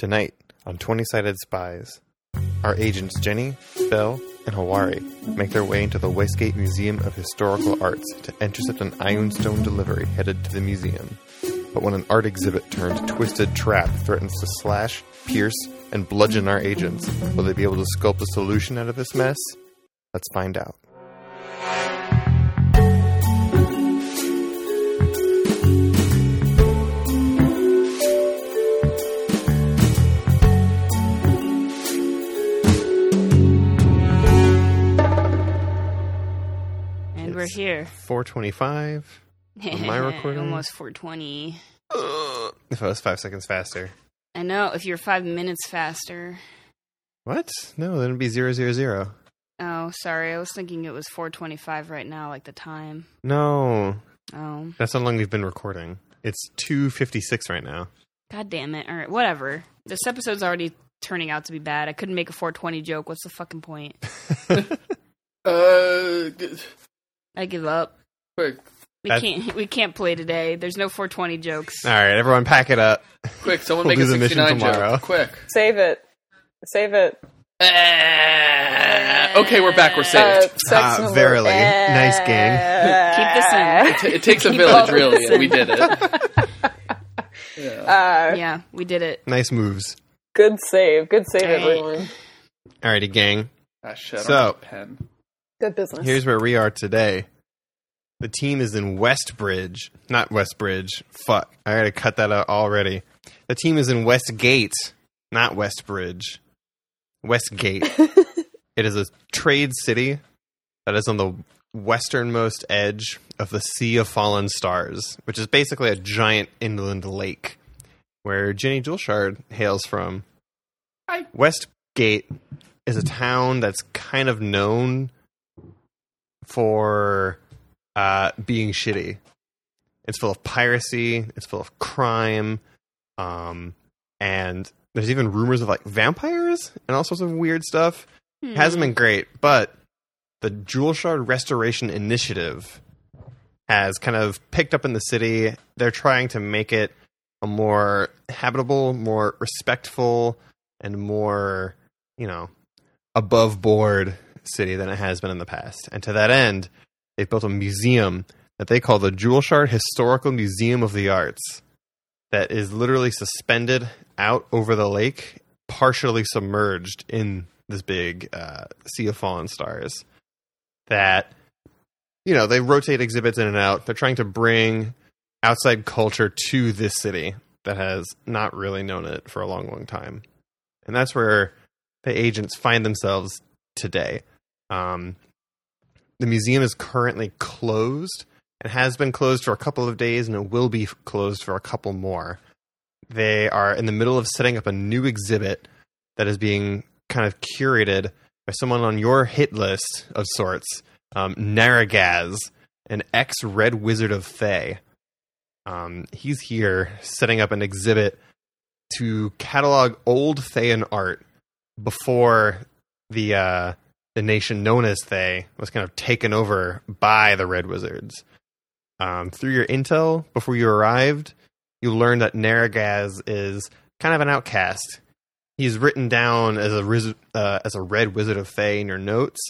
Tonight on 20 Sided Spies, our agents Jenny, Bell, and Hawari make their way into the Westgate Museum of Historical Arts to intercept an ironstone delivery headed to the museum. But when an art exhibit turned twisted trap threatens to slash, pierce, and bludgeon our agents, will they be able to sculpt a solution out of this mess? Let's find out. We're here. 425. On my recording? Almost 420. Ugh. If I was five seconds faster. I know. If you're five minutes faster. What? No, then it'd be zero zero zero. Oh, sorry. I was thinking it was 425 right now, like the time. No, Oh, that's how long we've been recording. It's two fifty six right now. god damn it. All right, whatever. This episode's already turning out to be bad. I couldn't make a 420 joke. What's the fucking point? Uh, g- I give up. quick, We That's- can't. We can't play today. There's no 420 jokes. All right, everyone, pack it up. quick! Someone We'll make do a the mission sixty-nine tomorrow. joke. Quick. Save it. Save it. Uh, okay, we're back. We're Uh, saved. sex Ah, number- verily. Nice gang. Keep this in. It, t- it takes a village, really, and we did it. Yeah. Uh, Yeah, we did it. Nice moves. good save. Good save, All right. everyone. Alrighty, gang. Ah, shit. I don't So- have a pen. Good business. Here's where we are today. The team is in Westbridge, not Westbridge. Fuck, I gotta cut that out already. The team is in Westgate, not Westbridge. Westgate. it is a trade city that is on the westernmost edge of the Sea of Fallen Stars, which is basically a giant inland lake where Jenny Julshard hails from. Hi. Westgate is a town that's kind of known for uh, being shitty. It's full of piracy. It's full of crime, um, and there's even rumors of like vampires and all sorts of weird stuff. Hmm. Hasn't been great, but the Jewel Shard Restoration Initiative has kind of picked up in the city. They're trying to make it a more habitable, more respectful, and more, you know, above board city than it has been in the past. And to that end, they've built a museum that they call the Jewel Shard Historical Museum of the Arts that is literally suspended out over the lake, partially submerged in this big uh, sea of fallen stars. That, you know, they rotate exhibits in and out. They're trying to bring outside culture to this city that has not really known it for a long, long time. And that's where the agents find themselves today. Um, the museum is currently closed and has been closed for a couple of days and it will be closed for a couple more. They are in the middle of setting up a new exhibit that is being kind of curated by someone on your hit list of sorts, um, Narragaz, an ex Red Wizard of Thay. Um, he's here setting up an exhibit to catalog old Thayan art before the uh, the nation known as Thay was kind of taken over by the Red Wizards. Um, through your intel before you arrived, you learned that Narragaz is kind of an outcast. He's written down as a uh, as a Red Wizard of Thay in your notes,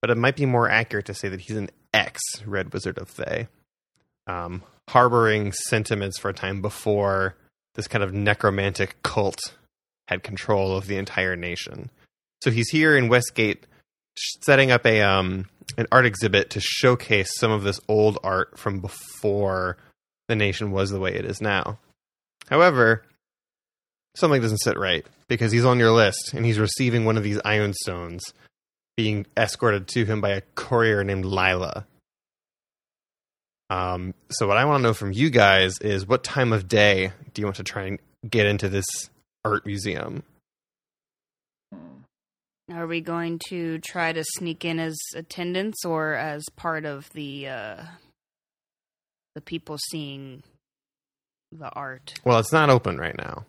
but it might be more accurate to say that he's an ex Red Wizard of Thay, um, harboring sentiments for a time before this kind of necromantic cult had control of the entire nation. So he's here in Westgate setting up a um an art exhibit to showcase some of this old art from before the nation was the way it is now. However, something doesn't sit right because he's on your list and he's receiving one of these iron stones being escorted to him by a courier named Lila. Um, so what I want to know from you guys is what time of day do you want to try and get into this art museum? Are we going to try to sneak in as attendants or as part of the uh the people seeing the art? Well, it's not open right now.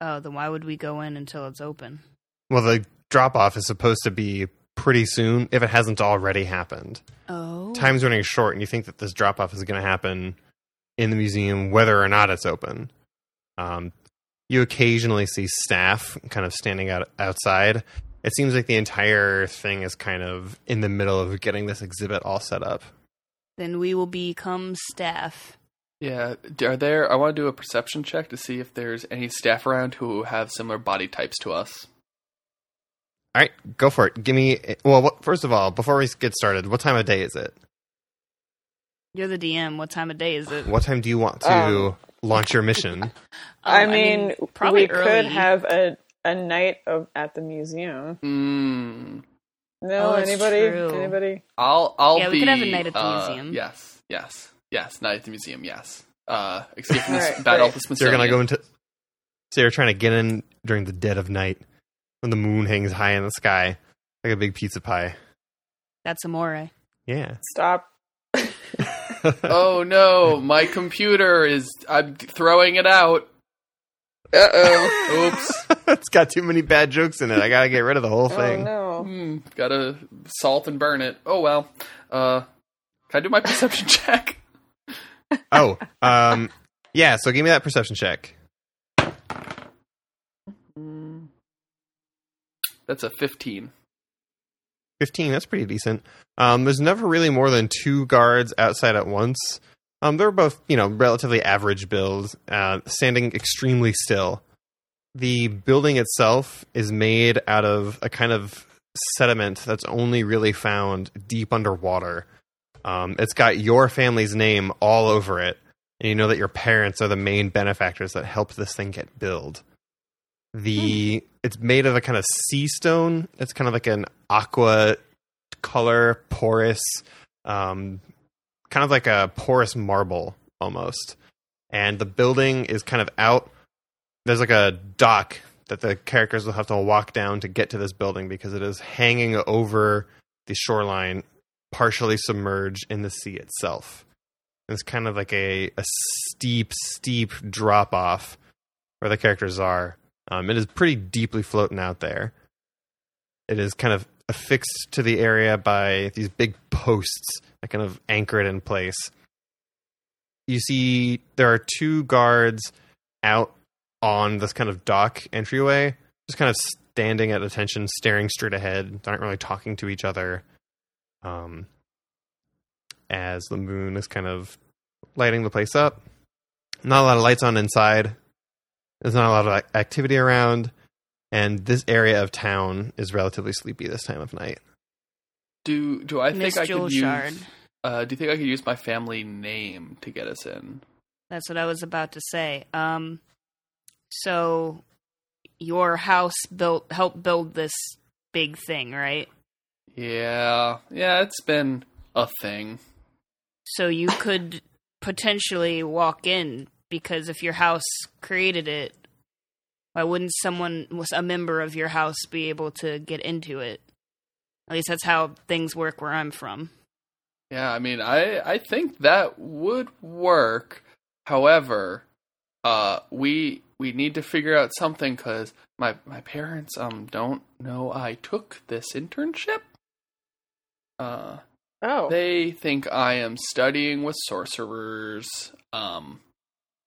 Oh, then why would we go in until it's open? Well, the drop off is supposed to be pretty soon if it hasn't already happened. Oh. Time's running short, and you think that this drop off is going to happen in the museum whether or not it's open. Um, You occasionally see staff kind of standing out outside. It seems like the entire thing is kind of in the middle of getting this exhibit all set up. Then we will become staff. Yeah, are there? I want to do a perception check to see if there's any staff around who have similar body types to us. All right, go for it. Give me. Well, what, first of all, before we get started, what time of day is it? You're the DM. What time of day is it? What time do you want to Um, launch your mission? Um, I mean, probably we could have a a night of at the museum. Mm, No, Oh, anybody? true. Anybody? I'll. I'll Yeah, be. we could have a night at the uh, museum. Yes. Yes. Yes. Night at the museum. Yes. Uh, escape from the Alright, battle of great. the So you're gonna go into. So you're trying to get in during the dead of night when the moon hangs high in the sky like a big pizza pie. That's amore. Yeah. Stop. oh no, my computer is. I'm throwing it out. Uh oh. Oops. it's got too many bad jokes in it. I gotta get rid of the whole oh thing. no. Hmm, gotta salt and burn it. Oh well. Uh, can I do my perception check? Oh, um, yeah. So give me that perception check. That's a fifteen. 15 that's pretty decent um, there's never really more than two guards outside at once um, they're both you know relatively average build uh, standing extremely still. The building itself is made out of a kind of sediment that's only really found deep underwater. Um, it's got your family's name all over it and you know that your parents are the main benefactors that helped this thing get built. The it's made of a kind of sea stone. It's kind of like an aqua color porous um kind of like a porous marble almost. And the building is kind of out. There's like a dock that the characters will have to walk down to get to this building because it is hanging over the shoreline partially submerged in the sea itself. And it's kind of like a, a steep steep drop off where the characters are. Um, it is pretty deeply floating out there. It is kind of affixed to the area by these big posts that kind of anchor it in place. You see, there are two guards out on this kind of dock entryway, just kind of standing at attention, staring straight ahead. Aren't really talking to each other. Um, as the moon is kind of lighting the place up. Not a lot of lights on inside. There's not a lot of activity around, and this area of town is relatively sleepy this time of night. Do do I Miss think I Jewel could Shard. use? Uh, do you think I could use my family name to get us in? That's what I was about to say. Um, so your house built helped build this big thing, right? Yeah, yeah, it's been a thing. So you could potentially walk in because if your house created it, why wouldn't someone, a member of your house, be able to get into it? At least that's how things work where I'm from. Yeah, I mean, I I think that would work. However, uh, we we need to figure out something because my my parents um don't know I took this internship. Uh, Oh. they think I am studying with sorcerers. Um,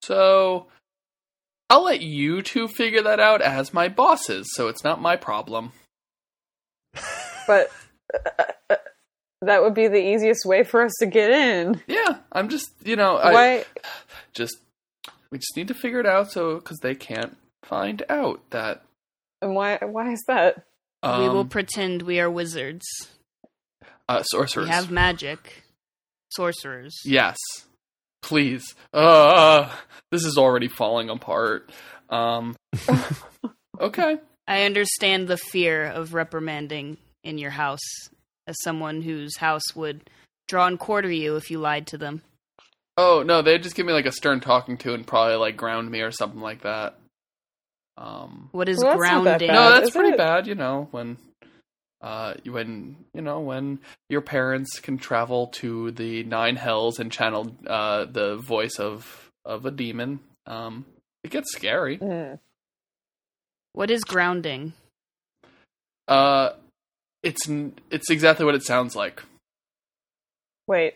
so I'll let you two figure that out as my bosses, so it's not my problem. but uh, that would be the easiest way for us to get in. Yeah, I'm just you know I Why? just we just need to figure it out so because they can't find out that And why? Why is that? um, we will pretend we are wizards. uh, sorcerers. We have magic. Sorcerers. Yes, please. Uh, this is already falling apart. Um, okay. I understand the fear of reprimanding in your house as someone whose house would draw and quarter you if you lied to them. Oh no, they'd just give me like a stern talking to and probably like ground me or something like that. Um, What is Well, that's not that grounding? no, that's is pretty it? bad. You know when, uh, when you know when your parents can travel to the nine hells and channel uh the voice of of a demon. Um, it gets scary. Mm. What is grounding? Uh, it's it's exactly what it sounds like. Wait.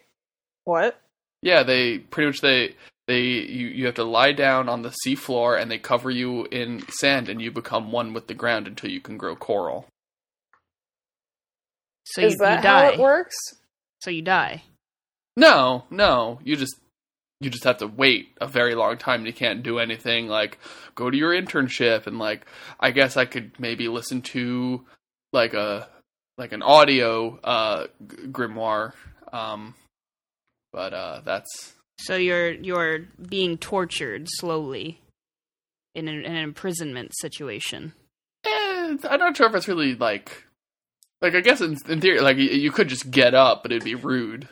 What? Yeah, they pretty much they they you, you have to lie down on the sea floor and they cover you in sand and you become one with the ground until you can grow coral. So Is you, that you how die. it works? So you die. No, no, you just you just have to wait a very long time. You can't do anything like go to your internship and like I guess I could maybe listen to like a like an audio uh g- grimoire um but uh that's So you're you're being tortured slowly in an, an imprisonment situation. eh, I'm not sure if it's really like like I guess in, in theory like you, you could just get up but it'd be rude.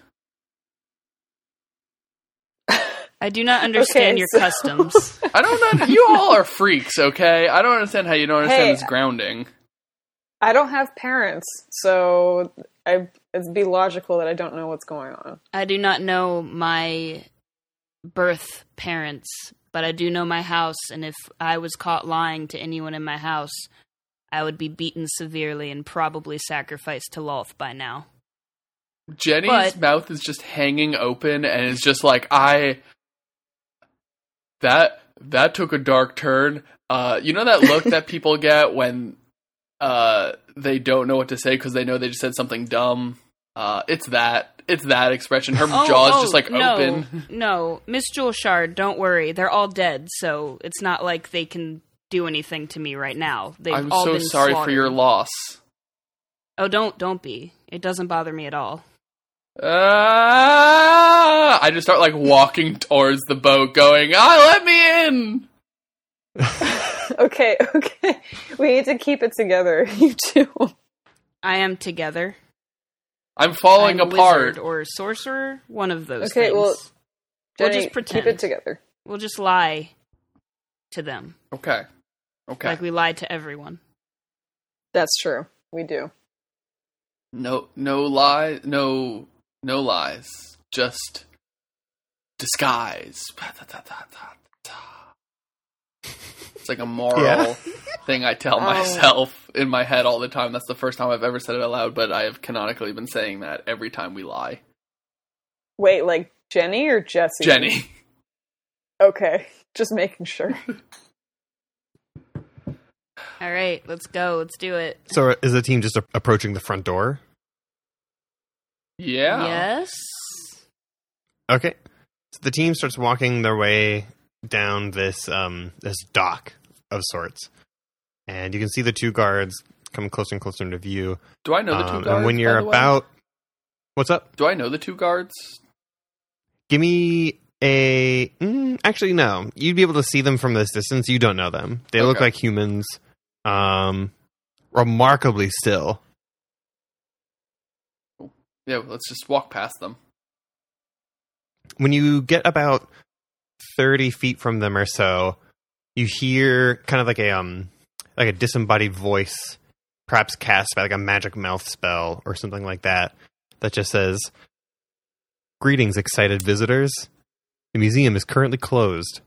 I do not understand Okay, your so- customs. I don't know. You all are freaks, okay? I don't understand how you don't understand Hey, this grounding. I don't have parents, so I it'd be logical that I don't know what's going on. I do not know my birth parents, but I do know my house, and if I was caught lying to anyone in my house, I would be beaten severely and probably sacrificed to Lolth by now. Jenny's But- mouth is just hanging open and is just like I that that took a dark turn. Uh you know that look that people get when uh they don't know what to say cuz they know they just said something dumb. Uh it's that it's that expression. Her Oh, jaw's oh, just like no, open. No, Miss Jewel Shard, don't worry. They're all dead, so it's not like they can do anything to me right now. They've I'm all so been sorry for slaughtered. your loss. Oh, don't don't be. It doesn't bother me at all. Ah, I just start like walking towards the boat going, "Ah, let me in." Okay, okay. We need to keep it together, you two. I am together. I'm falling I'm apart. or sorcerer, one of those Okay, things. well, We'll just pretend. keep it together. We'll just lie to them, Okay. Okay. like we lied to everyone. That's true. We do. No, no lie, no, no lies. Just disguise. It's like a moral Yeah. thing I tell Oh. myself in my head all the time. That's the first time I've ever said it aloud, but I have canonically been saying that every time we lie. Wait, like Jenny or Jesse? Jenny. Okay, just making sure. All right, let's go. Let's do it. So is the team just a- approaching the front door? Yeah. Yes. Okay. So the team starts walking their way down this um this dock of sorts. And you can see the two guards come closer and closer into view. Do I know the two Um, guards? and when you're about What's up? Do I know the two guards? Give me a mm, actually no. You'd be able to see them from this distance. You don't know them. They look like humans. Um remarkably still. Yeah, let's just walk past them. when you get about 30 feet from them or so you hear kind of like a um like a disembodied voice perhaps cast by like a magic mouth spell or something like that that just says greetings excited visitors. The museum is currently closed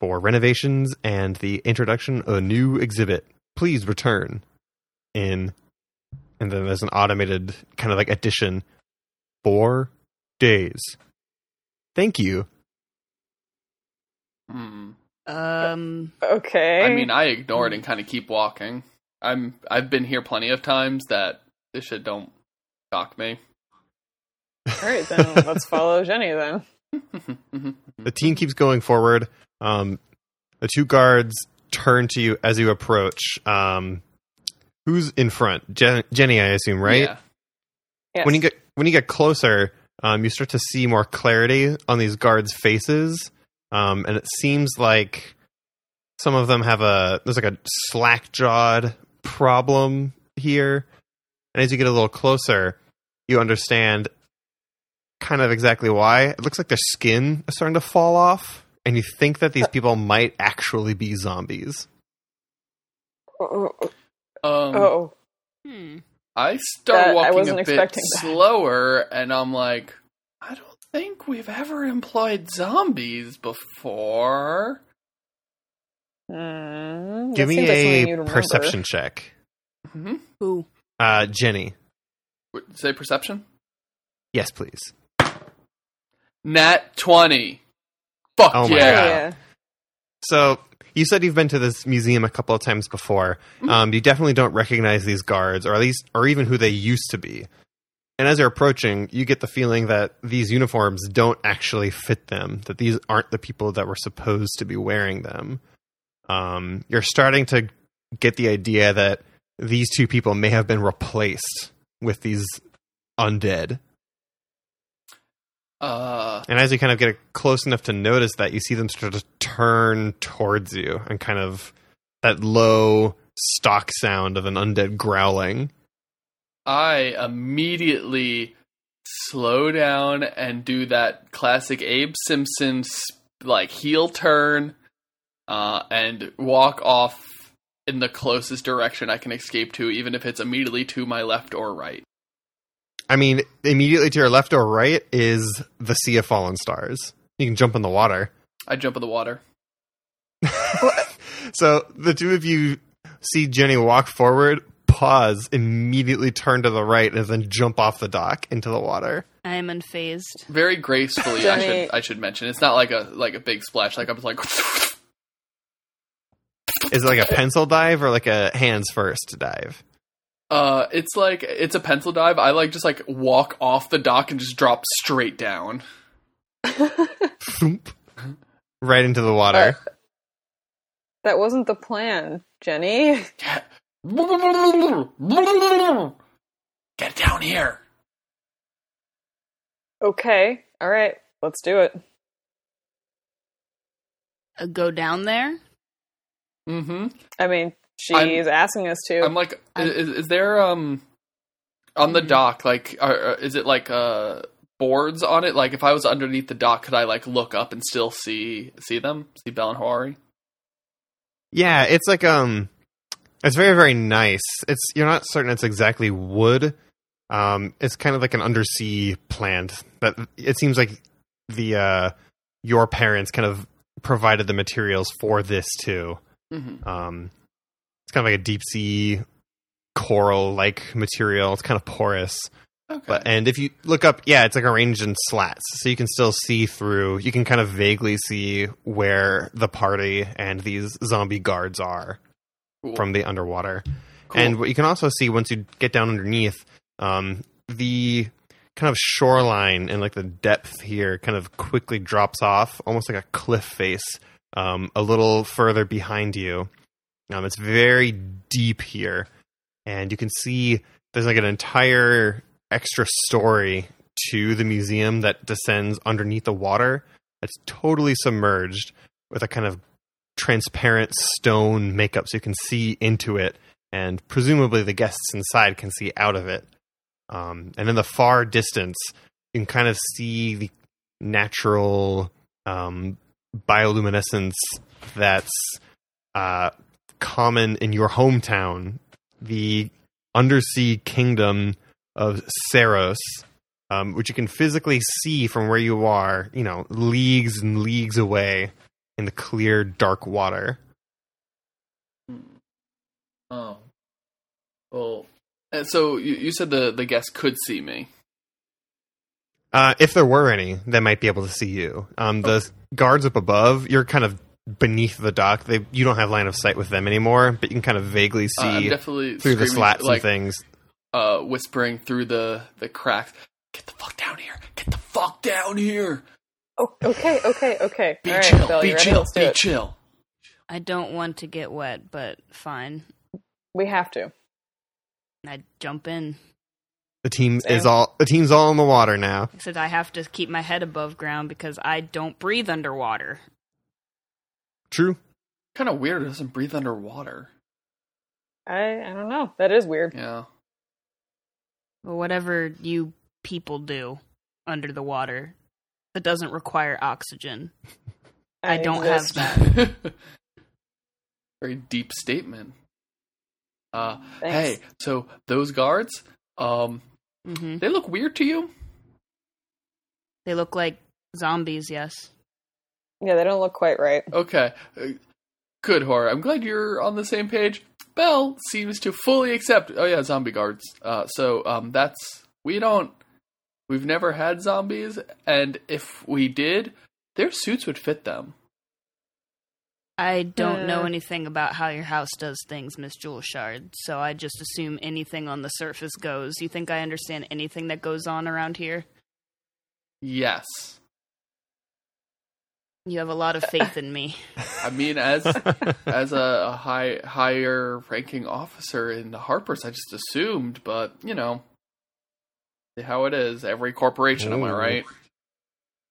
for renovations and the introduction of a new exhibit. Please return in. And then there's an automated kind of like addition four days. Thank you. Hmm. Um. Okay. I mean, I ignore it and kind of keep walking. I'm I've been here plenty of times that this shit don't shock me. all right then. Let's follow Jenny then. The team keeps going forward. Um, the two guards turn to you as you approach. Um, who's in front? Je- Jenny, I assume, right? Yeah. Yes. When you get when you get closer, um, you start to see more clarity on these guards' faces, um, and it seems like some of them have a there's like a slack jawed problem here. And as you get a little closer, you understand kind of exactly why. It looks like their skin is starting to fall off, and you think that these people might actually be zombies. oh, Um, oh, Hmm. I start That- I walking wasn't bit expecting slower, and I'm like, I don't think we've ever employed zombies before. Hmm, Give me seems like a perception check, hmm Who? uh, Jenny. Say perception. Yes, please. Nat twenty. Fuck Oh my yeah. Yeah. So you said you've been to this museum a couple of times before. Um, you definitely don't recognize these guards, or at least, or even who they used to be. And as you're approaching, you get the feeling that these uniforms don't actually fit them. That these aren't the people that were supposed to be wearing them. Um, you're starting to get the idea that these two people may have been replaced with these undead. Uh, And as you kind of get close enough to notice that, you see them start to turn towards you and kind of that low stock sound of an undead growling. I immediately slow down and do that classic Abe Simpson like heel turn, uh, and walk off in the closest direction I can escape to, even if it's immediately to my left or right. I mean, immediately to your left or right is the Sea of Fallen Stars. You can jump in the water. I jump in the water. So the two of you see Jenny walk forward, pause, immediately turn to the right, and then jump off the dock into the water. I am unfazed. Very gracefully, I should I should mention. It's not like a like a big splash. Like I'm like Is it like a pencil dive or like a hands first dive? Uh, it's like it's a pencil dive. I like just like walk off the dock and just drop straight down. Thump. right into the water. That wasn't the plan, Jenny. Get, get down here. Okay. All right. Let's do it. Uh, go down there. Mm-hmm. I mean, she's I'm- asking us to. I'm like, is, is there um on the dock like, are, are- is it like uh boards on it? Like, if I was underneath the dock, could I like look up and still see see them? See Bell and Hawari? Yeah, it's like um it's very very nice. It's you're not certain it's exactly wood. Um it's kind of like an undersea plant that it seems like the uh your parents kind of provided the materials for this too. Mm-hmm. Um it's kind of like a deep sea coral like material. It's kind of porous. Okay. But and if you look up, yeah, it's like arranged in slats, so you can still see through. You can kind of vaguely see where the party and these zombie guards are Cool. from the underwater. Cool. And what you can also see once you get down underneath, um, the kind of shoreline and like the depth here kind of quickly drops off, almost like a cliff face, um, a little further behind you. Um, it's very deep here, and you can see there's like an entire extra story to the museum that descends underneath the water. That's totally submerged with a kind of transparent stone makeup, so you can see into it, and presumably the guests inside can see out of it. Um, and in the far distance, you can kind of see the natural um, bioluminescence that's uh, common in your hometown, the undersea kingdom of Saros, um, which you can physically see from where you are, you know, leagues and leagues away in the clear, dark water. Oh. Well, and so you, you said the the guests could see me. Uh, if there were any, they might be able to see you. Um, the guards up above, you're kind of beneath the dock. They you don't have line of sight with them anymore, but you can kind of vaguely Uh, see definitely through the slats like, and things. uh, whispering through the the cracks. Get the fuck down here! Get the fuck down here! Oh, okay. Okay. Okay. Be All right, chill! Bill, be chill! Be it. chill! I don't want to get wet, but fine. We have to. I jump in. The team Same. is all the team's all in the water now. Except I have to keep my head above ground because I don't breathe underwater. True. Kind of weird. It doesn't breathe underwater. I I don't know. That is weird. Yeah. Or whatever you people do under the water that doesn't require oxygen. I don't have that. Very deep statement. Uh, Thanks. hey, so those guards, um, hmm they look weird to you? They look like zombies, yes. Yeah, they don't look quite right. Okay. Uh, Good, horror. I'm glad you're on the same page. Bell seems to fully accept. Oh yeah, zombie guards. Uh, so um, that's we don't. We've never had zombies, and if we did, their suits would fit them. I don't know Uh. anything about how your house does things, Miss Jewel Shard, so I just assume anything on the surface goes. You think I understand anything that goes on around here? Yes. You have a lot of faith in me. I mean, as as a, a high higher ranking officer in the Harpers, I just assumed, but you know, how it is. Every corporation, am I right?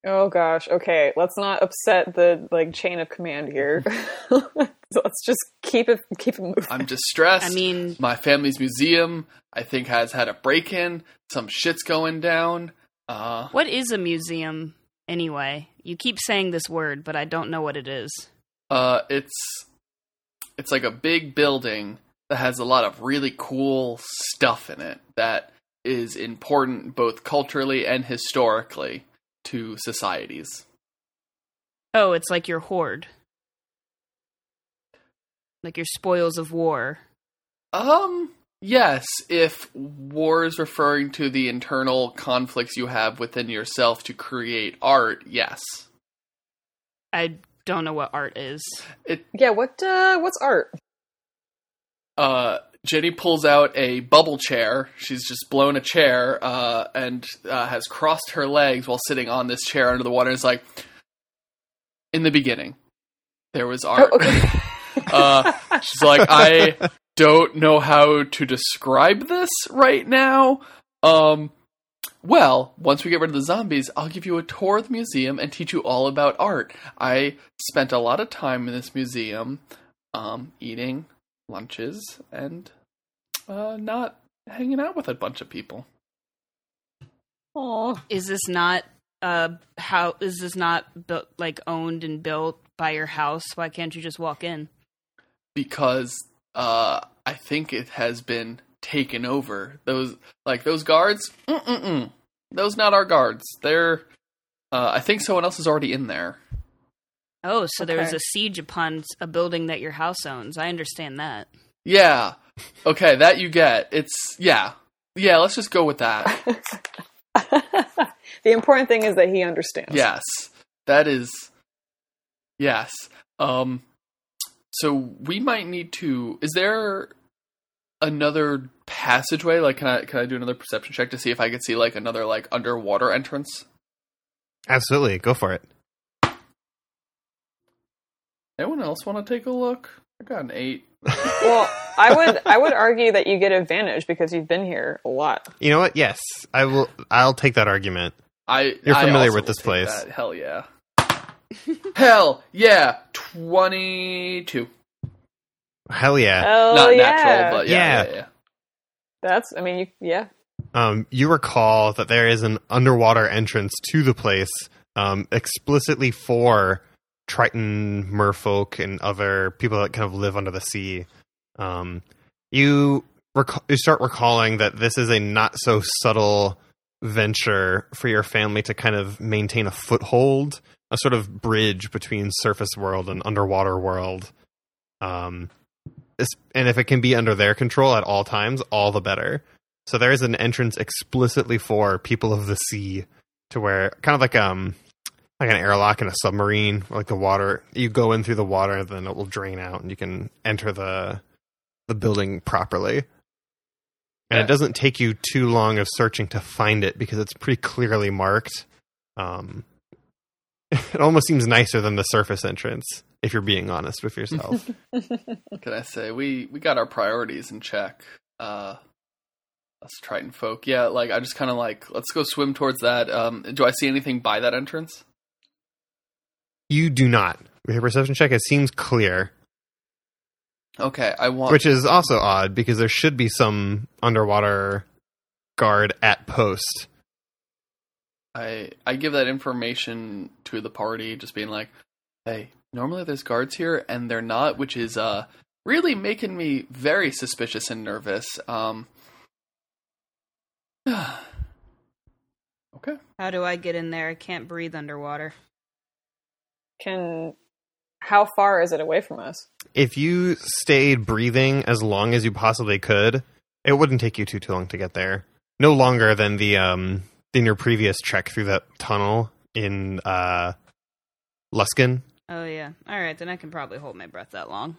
Oh gosh. Okay, let's not upset the like chain of command here. let's just keep it keep it moving. I'm distressed. I mean, my family's museum, I think, has had a break in. Some shit's going down. Uh, what is a museum anyway? You keep saying this word, but I don't know what it is. uh, it's it's like a big building that has a lot of really cool stuff in it that is important both culturally and historically to societies. Oh, it's like your hoard. Like your spoils of war. Um, yes, if war is referring to the internal conflicts you have within yourself to create art, yes. I don't know what art is. yeah. What uh, what's art? Uh, Jenny pulls out a bubble chair. She's just blown a chair uh, and uh, has crossed her legs while sitting on this chair under the water. It's like, in the beginning, there was art. Oh, okay. uh, she's like, I don't know how to describe this right now. Um, well, once we get rid of the zombies, I'll give you a tour of the museum and teach you all about art. I spent a lot of time in this museum, um, eating lunches and uh, not hanging out with a bunch of people. Aw. Is this not uh how is this not built like owned and built by your house? Why can't you just walk in? because uh, I think it has been taken over. Those like those guards, mm-mm-mm. those not our guards. They're. Uh, I think someone else is already in there. Oh, so there was a siege upon a building that your house owns. I understand that. Yeah. Okay, that you get. It's yeah, yeah. Let's just go with that. the important thing is that he understands. Yes, that is. Yes. Um. So we might need to. Is there another passageway? Like, can I can I do another perception check to see if I could see like another like underwater entrance? Absolutely, go for it. Anyone else want to take a look? I got an eight. Well, I would I would argue that you get advantage because you've been here a lot. You know what? Yes, I will. I'll take that argument. I You're familiar also with this place. that. Hell yeah. Hell yeah. Twenty two. Hell yeah. Oh Not yeah. natural, but yeah, Yeah. yeah, yeah. That's I mean you yeah. Um, you recall that there is an underwater entrance to the place, um, explicitly for Triton merfolk and other people that kind of live under the sea. Um, you rec- you start recalling that this is a not so subtle venture for your family to kind of maintain a foothold, a sort of bridge between surface world and underwater world. Um, and if it can be under their control at all times, all the better. So there is an entrance explicitly for people of the sea, to where kind of like um like an airlock in a submarine, like the water you go in through the water and then it will drain out and you can enter the the building properly. And Yeah. it doesn't take you too long of searching to find it because it's pretty clearly marked. Um, it almost seems nicer than the surface entrance, if you're being honest with yourself. Can I say we we got our priorities in check? Uh, us Triton folk. Yeah, like I just kind of like let's go swim towards that. Um, do I see anything by that entrance? You do not. With your perception check, it seems clear. Okay, I want. which is also odd because there should be some underwater guard at post. I I give that information to the party, just being like, "Hey, normally there's guards here, and they're not," which is uh really making me very suspicious and nervous. Um. okay. How do I get in there? I can't breathe underwater. Can how far is it away from us? If you stayed breathing as long as you possibly could, it wouldn't take you too too long to get there. No longer than the um than your previous trek through that tunnel in uh Luskan. Oh yeah. All right, then I can probably hold my breath that long.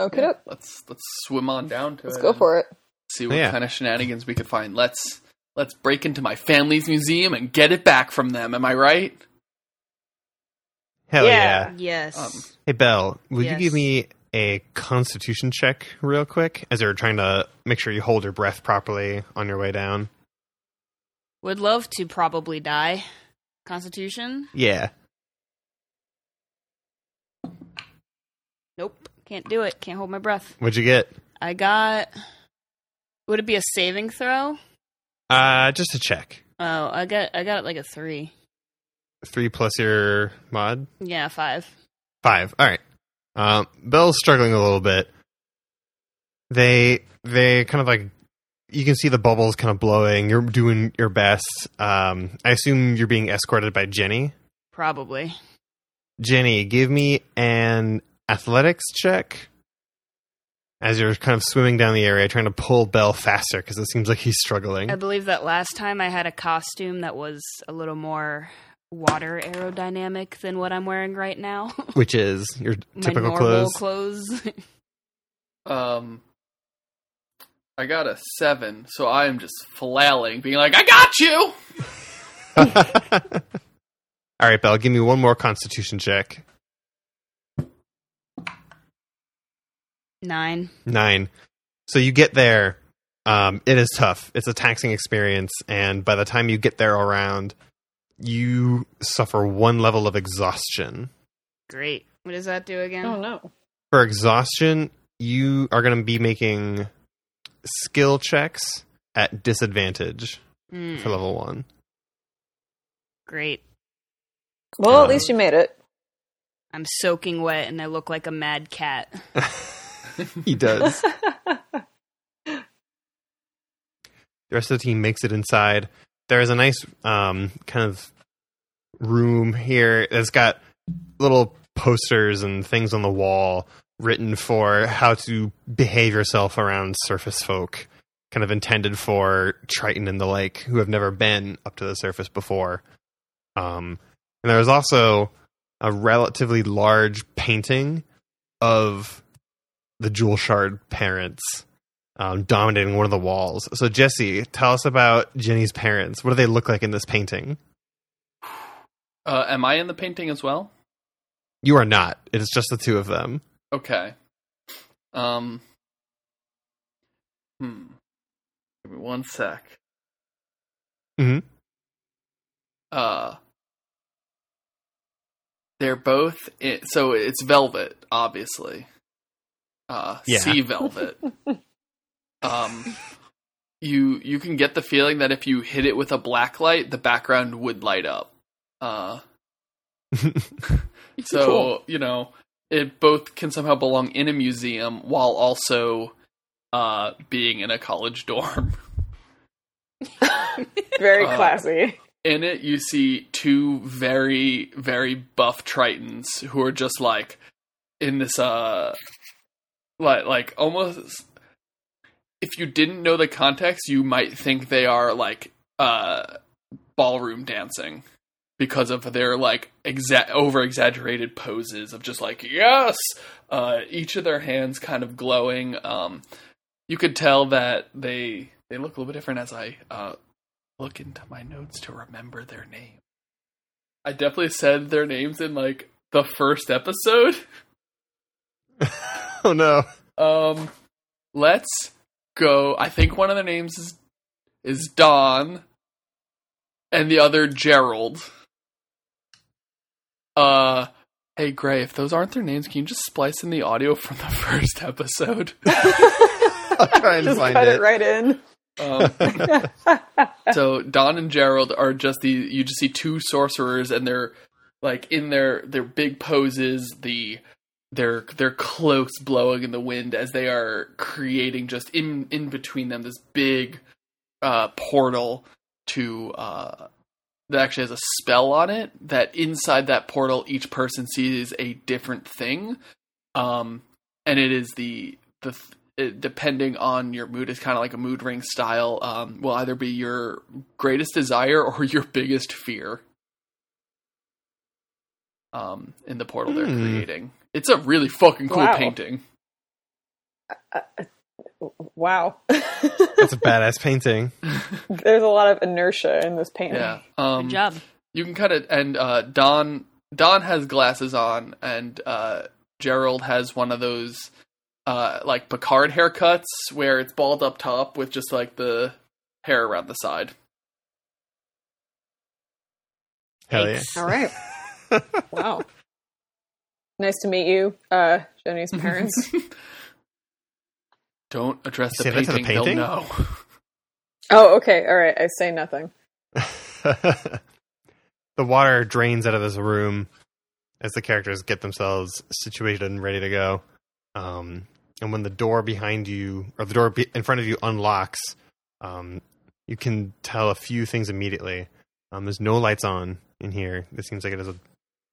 Okay, Yeah, let's let's swim on down to let's it. go for it. See what Yeah. kind of shenanigans we could find. Let's let's break into my family's museum and get it back from them. Am I right? Hell Yeah. yeah. Yes. Um, Hey, Belle, will Yes. you give me a constitution check real quick as you're trying to make sure you hold your breath properly on your way down? Would love to probably die. Constitution? Yeah. Nope. Can't do it. Can't hold my breath. What'd you get? I got. Would it be a saving throw? Uh, just a check. Oh, I got I got like a three. Three plus your mod? Yeah, five. Five. All right. Um, Belle's struggling a little bit. They they kind of like you can see the bubbles kind of blowing. You're doing your best. Um, I assume you're being escorted by Jenny. Probably. Jenny, give me an athletics check as you're kind of swimming down the area, trying to pull Bell faster because it seems like he's struggling. I believe that last time I had a costume that was a little more water aerodynamic than what I'm wearing right now. which is your My typical normal clothes. clothes. Um, I got a seven, so I am just flailing, being like, "I got you." All right, Belle, give me one more Constitution check. Nine. Nine. So you get there. Um, it is tough. It's a taxing experience, and by the time you get there around, you suffer one level of exhaustion. Great. What does that do again? Oh no. For exhaustion, you are going to be making skill checks at disadvantage Hmm, for level one. great. Well, Uh, at least you made it. I'm soaking wet and I look like a mad cat. he does. The rest of the team makes it inside. There is a nice um, kind of room here that's got little posters and things on the wall written for how to behave yourself around surface folk, kind of intended for Triton and the like who have never been up to the surface before. Um, and there's also a relatively large painting of the Jewel Shard parents um, dominating one of the walls. So, Jesse, tell us about Jenny's parents. What do they look like in this painting? Uh, am I in the painting as well? You are not. It is just the two of them. Okay. Um. Hmm. Give me one sec. Mhm. Uh. They're both in, so it's velvet, obviously. Uh, Yeah. sea velvet. um, you you can get the feeling that if you hit it with a black light, the background would light up. Uh, so Cool. you know, it both can somehow belong in a museum while also uh, being in a college dorm. Very Uh, classy. In it, you see two very, very buff Tritons who are just like in this, uh, like, like almost. If you didn't know the context, you might think they are like uh, ballroom dancing because of their like exa- over exaggerated poses of just like yes, uh, each of their hands kind of glowing. Um, you could tell that they they look a little bit different as I uh, look into my notes to remember their name. I definitely said their names in like the first episode. oh no. Um, let's go. I think one of their names is is Don, and the other Gerald. Uh, hey Gray, if those aren't their names, can you just splice in the audio from the first episode? I'll try and Just find cut it. it right in. Um, so Don and Gerald are just the you just see two sorcerers and they're like in their their big poses the their their cloaks blowing in the wind as they are creating just in in between them this big uh portal to uh that actually has a spell on it that inside that portal each person sees a different thing um and it is the the it, depending on your mood, is kind of like a mood ring style. Um, will either be your greatest desire or your biggest fear. um, in the portal they're Hmm. creating. It's a really fucking cool Wow. painting. Wow. That's a badass painting. There's a lot of inertia in this painting. Yeah. Um, Good job. You can kind of and uh, Don Don has glasses on, and uh, Gerald has one of those uh, like Picard haircuts where it's bald up top with just like the hair around the side. Hell yeah. All right. Wow. Nice to meet you, uh, Jenny's parents. Don't address the Say that to the painting; they'll know. oh, okay. All right. I say nothing. the water drains out of this room as the characters get themselves situated and ready to go. Um, and when the door behind you or the door in front of you unlocks, um, you can tell a few things immediately. Um, there's no lights on in here. It seems like it is a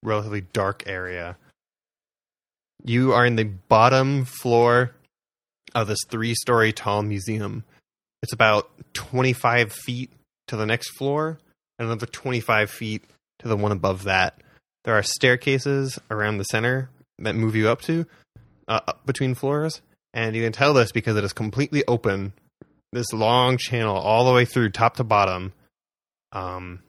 relatively dark area. You are in the bottom floor of this three story tall museum. It's about 25 feet to the next floor and another 25 feet to the one above that. There are staircases around the center that move you up to uh, up between floors, and you can tell this because it is completely open. This long channel all the way through top to bottom. Um,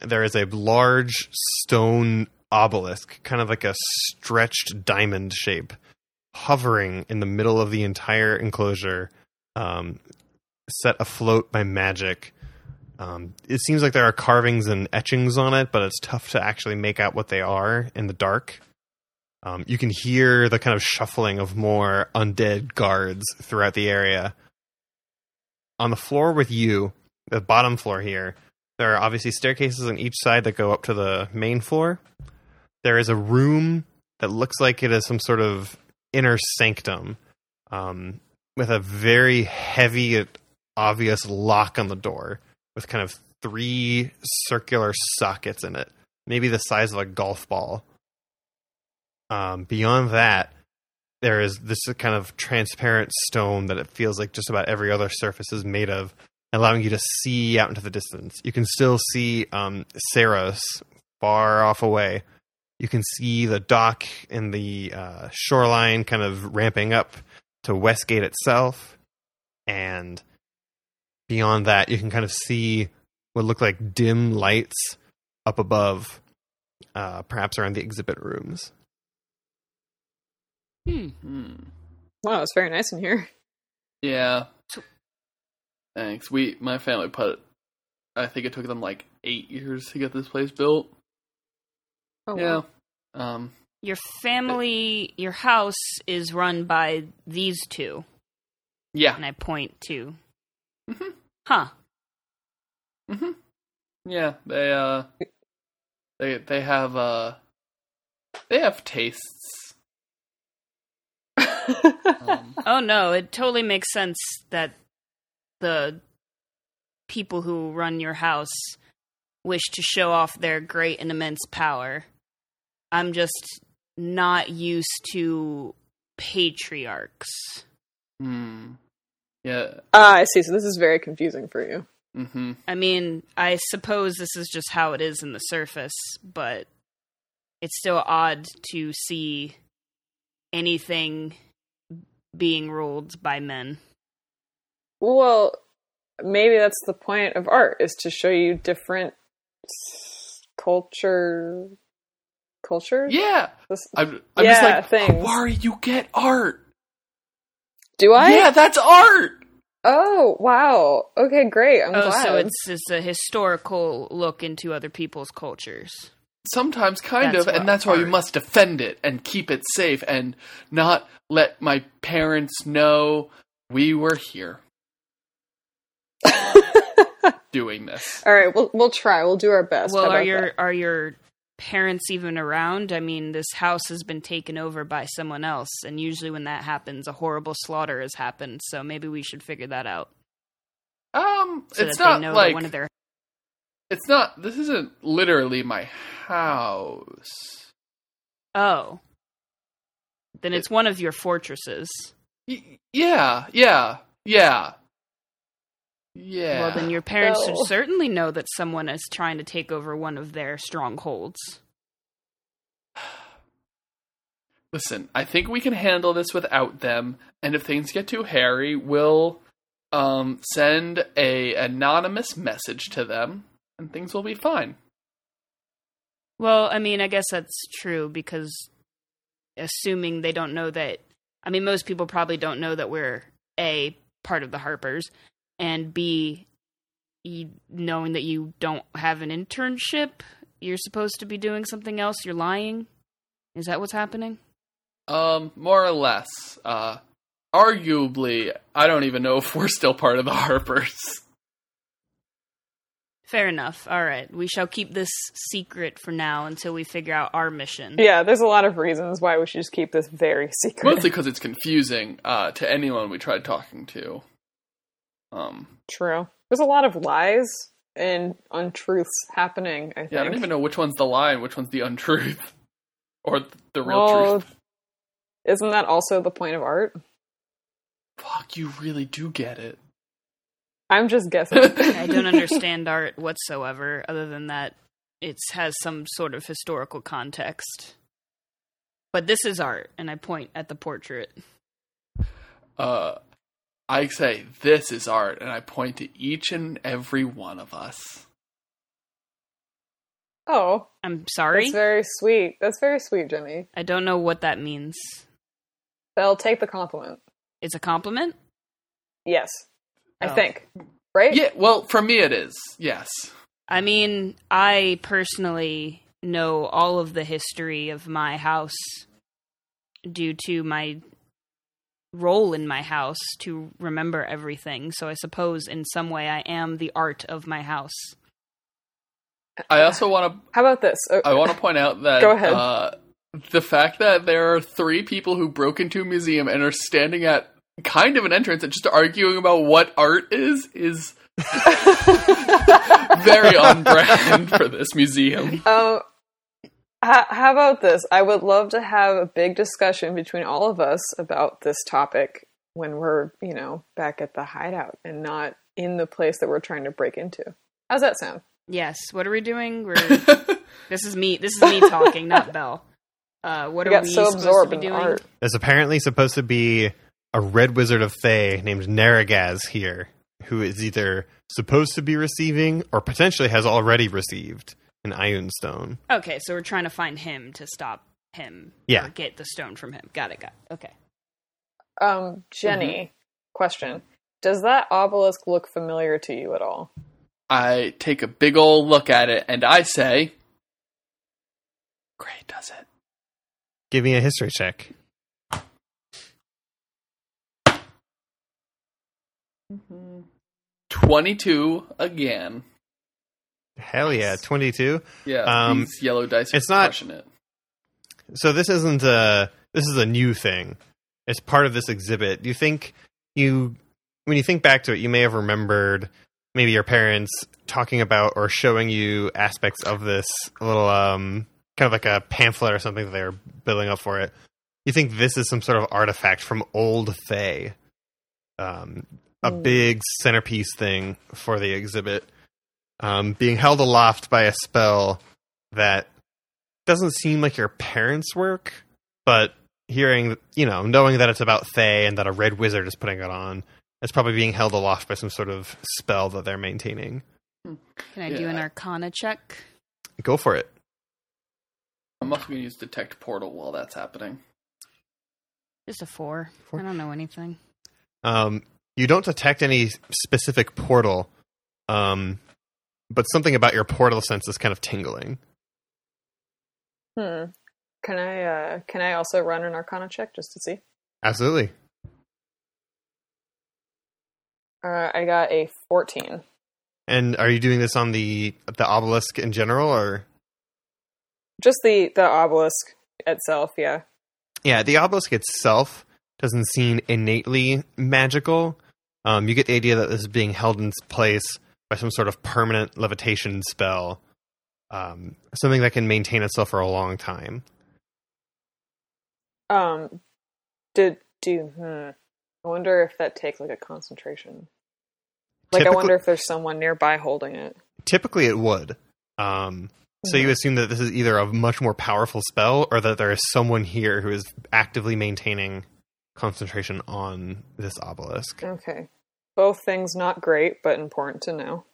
there is a large stone obelisk, kind of like a stretched diamond shape, hovering in the middle of the entire enclosure, um, set afloat by magic. Um, it seems like there are carvings and etchings on it, but it's tough to actually make out what they are in the dark. Um, you can hear the kind of shuffling of more undead guards throughout the area. On the floor with you, the bottom floor here, there are obviously staircases on each side that go up to the main floor. There is a room that looks like it is some sort of inner sanctum um, with a very heavy, obvious lock on the door with kind of three circular sockets in it, maybe the size of a golf ball. Um, beyond that, there is this kind of transparent stone that it feels like just about every other surface is made of, allowing you to see out into the distance. You can still see um, Saros far off away. You can see the dock and the uh, shoreline kind of ramping up to Westgate itself. And beyond that, you can kind of see what look like dim lights up above, uh, perhaps around the exhibit rooms. Hmm. Hmm. Wow, it's very nice in here. Yeah. Thanks. We my family put I think it took them like eight years to get this place built. Oh, yeah. wow. Um Your family, your house is run by these two, yeah. and I point to. Mhm. Huh. Mhm. Yeah, they uh they they have uh they have tastes. Um, Oh no, it totally makes sense that the people who run your house wish to show off their great and immense power. I'm just not used to patriarchs. hmm. Yeah. Ah, I see. So this is very confusing for you. Mhm. I mean, I suppose this is just how it is in the surface, but it's still odd to see anything being ruled by men. Well, maybe that's the point of art is to show you different s- culture. Yeah. This- I'm I'm Yeah, just like things. Wari, you get art. Do I? Yeah, that's art. Oh, wow. Okay, great. I'm oh, glad. so it's it's a historical look into other people's cultures. Sometimes, kind That's of, and what that's why you art- must defend it and keep it safe and not let my parents know we were here doing this. All right, we'll we'll try. We'll do our best. well, are your that? are your parents even around? I mean, this house has been taken over by someone else, and usually when that happens, a horrible slaughter has happened. So maybe we should figure that out Um, so it's not like one of their it's not. This isn't literally my house. oh. Then it's one of your fortresses. Y- yeah, yeah, yeah, yeah. Well, then your parents No. should certainly know that someone is trying to take over one of their strongholds. listen, I think we can handle this without them. And if things get too hairy, we'll um, send a anonymous message to them, and things will be fine. Well, I mean, I guess that's true because assuming they don't know that I mean most people probably don't know that we're A part of the Harpers and B you, knowing that you don't have an internship, you're supposed to be doing something else, you're lying. Is that what's happening? Um, more or less. Uh, arguably, I don't even know if we're still part of the Harpers. Fair enough. All right. We shall keep this secret for now until we figure out our mission. Yeah, there's a lot of reasons why we should just keep this very secret. Mostly because it's confusing uh, to anyone we tried talking to. Um, True. There's a lot of lies and untruths happening, I think. yeah, I don't even know which one's the lie and which one's the untruth. Or the real Well, truth. Isn't that also the point of art? Fuck, you really do get it. I'm just guessing. I don't understand art whatsoever, other than that it has some sort of historical context. But this is art, and I point at the portrait. uh, I say, this is art, and I point to each and every one of us. Oh, I'm sorry. that's very sweet. That's very sweet, Jimmy. I don't know what that means. They'll take the compliment. It's a compliment? Yes, I Oh. think. Right? Yeah, well, for me it is, yes. I mean, I personally know all of the history of my house due to my role in my house to remember everything. So I suppose in some way I am the art of my house. I also want to How about this? Uh, I want to point out that Go ahead. Uh, the fact that there are three people who broke into a museum and are standing at kind of an entrance and just arguing about what art is is very on brand for this museum. Um, how, how about this? I would love to have a big discussion between all of us about this topic when we're, you know, back at the hideout and not in the place that we're trying to break into. How's that sound? Yes. What are we doing? We're this is me. This is me talking, not Belle. Uh, what We are got we so supposed absorbed to be in doing? art. There's apparently supposed to be a red wizard of Thay named Naragaz here, who is either supposed to be receiving or potentially has already received an Ioun Stone. Okay, so we're trying to find him to stop him. Yeah. Or get the stone from him. Got it. Got it. Okay. Um, Jenny, question. Does that obelisk look familiar to you at all? I take a big old look at it and I say, Great, does it? Give me a history check. Mm-hmm. 22 again. Hell yeah, 22. Yeah, Um, these yellow dice are it's not- crushing it. So this isn't a this is a new thing. It's part of this exhibit. Do you think you when you think back to it, you may have remembered maybe your parents talking about or showing you aspects of this little um kind of like a pamphlet or something that they were building up for it. You think this is some sort of artifact from old Thay. Um a big centerpiece thing for the exhibit. Um being held aloft by a spell that doesn't seem like your parents' work, but hearing, you know, knowing that it's about Thay and that a red wizard is putting it on, it's probably being held aloft by some sort of spell that they're maintaining. Can I do an arcana check? Go for it. I'm also going to use detect portal while that's happening. Just a four. Four? I don't know anything. Um, you don't detect any specific portal, um, but something about your portal sense is kind of tingling. Hmm. Can I uh can I also run an arcana check just to see? Absolutely. Uh, I got a 14. And are you doing this on the the obelisk in general, or Just the the obelisk itself, yeah. Yeah, the obelisk itself doesn't seem innately magical. Um, you get the idea that this is being held in place by some sort of permanent levitation spell, um, something that can maintain itself for a long time. Um did do hmm. I wonder if that takes like a concentration. Like I wonder if there's someone nearby holding it. Typically, it would. Um, So you assume that this is either a much more powerful spell or that there is someone here who is actively maintaining concentration on this obelisk. Okay. Both things not great, but important to know.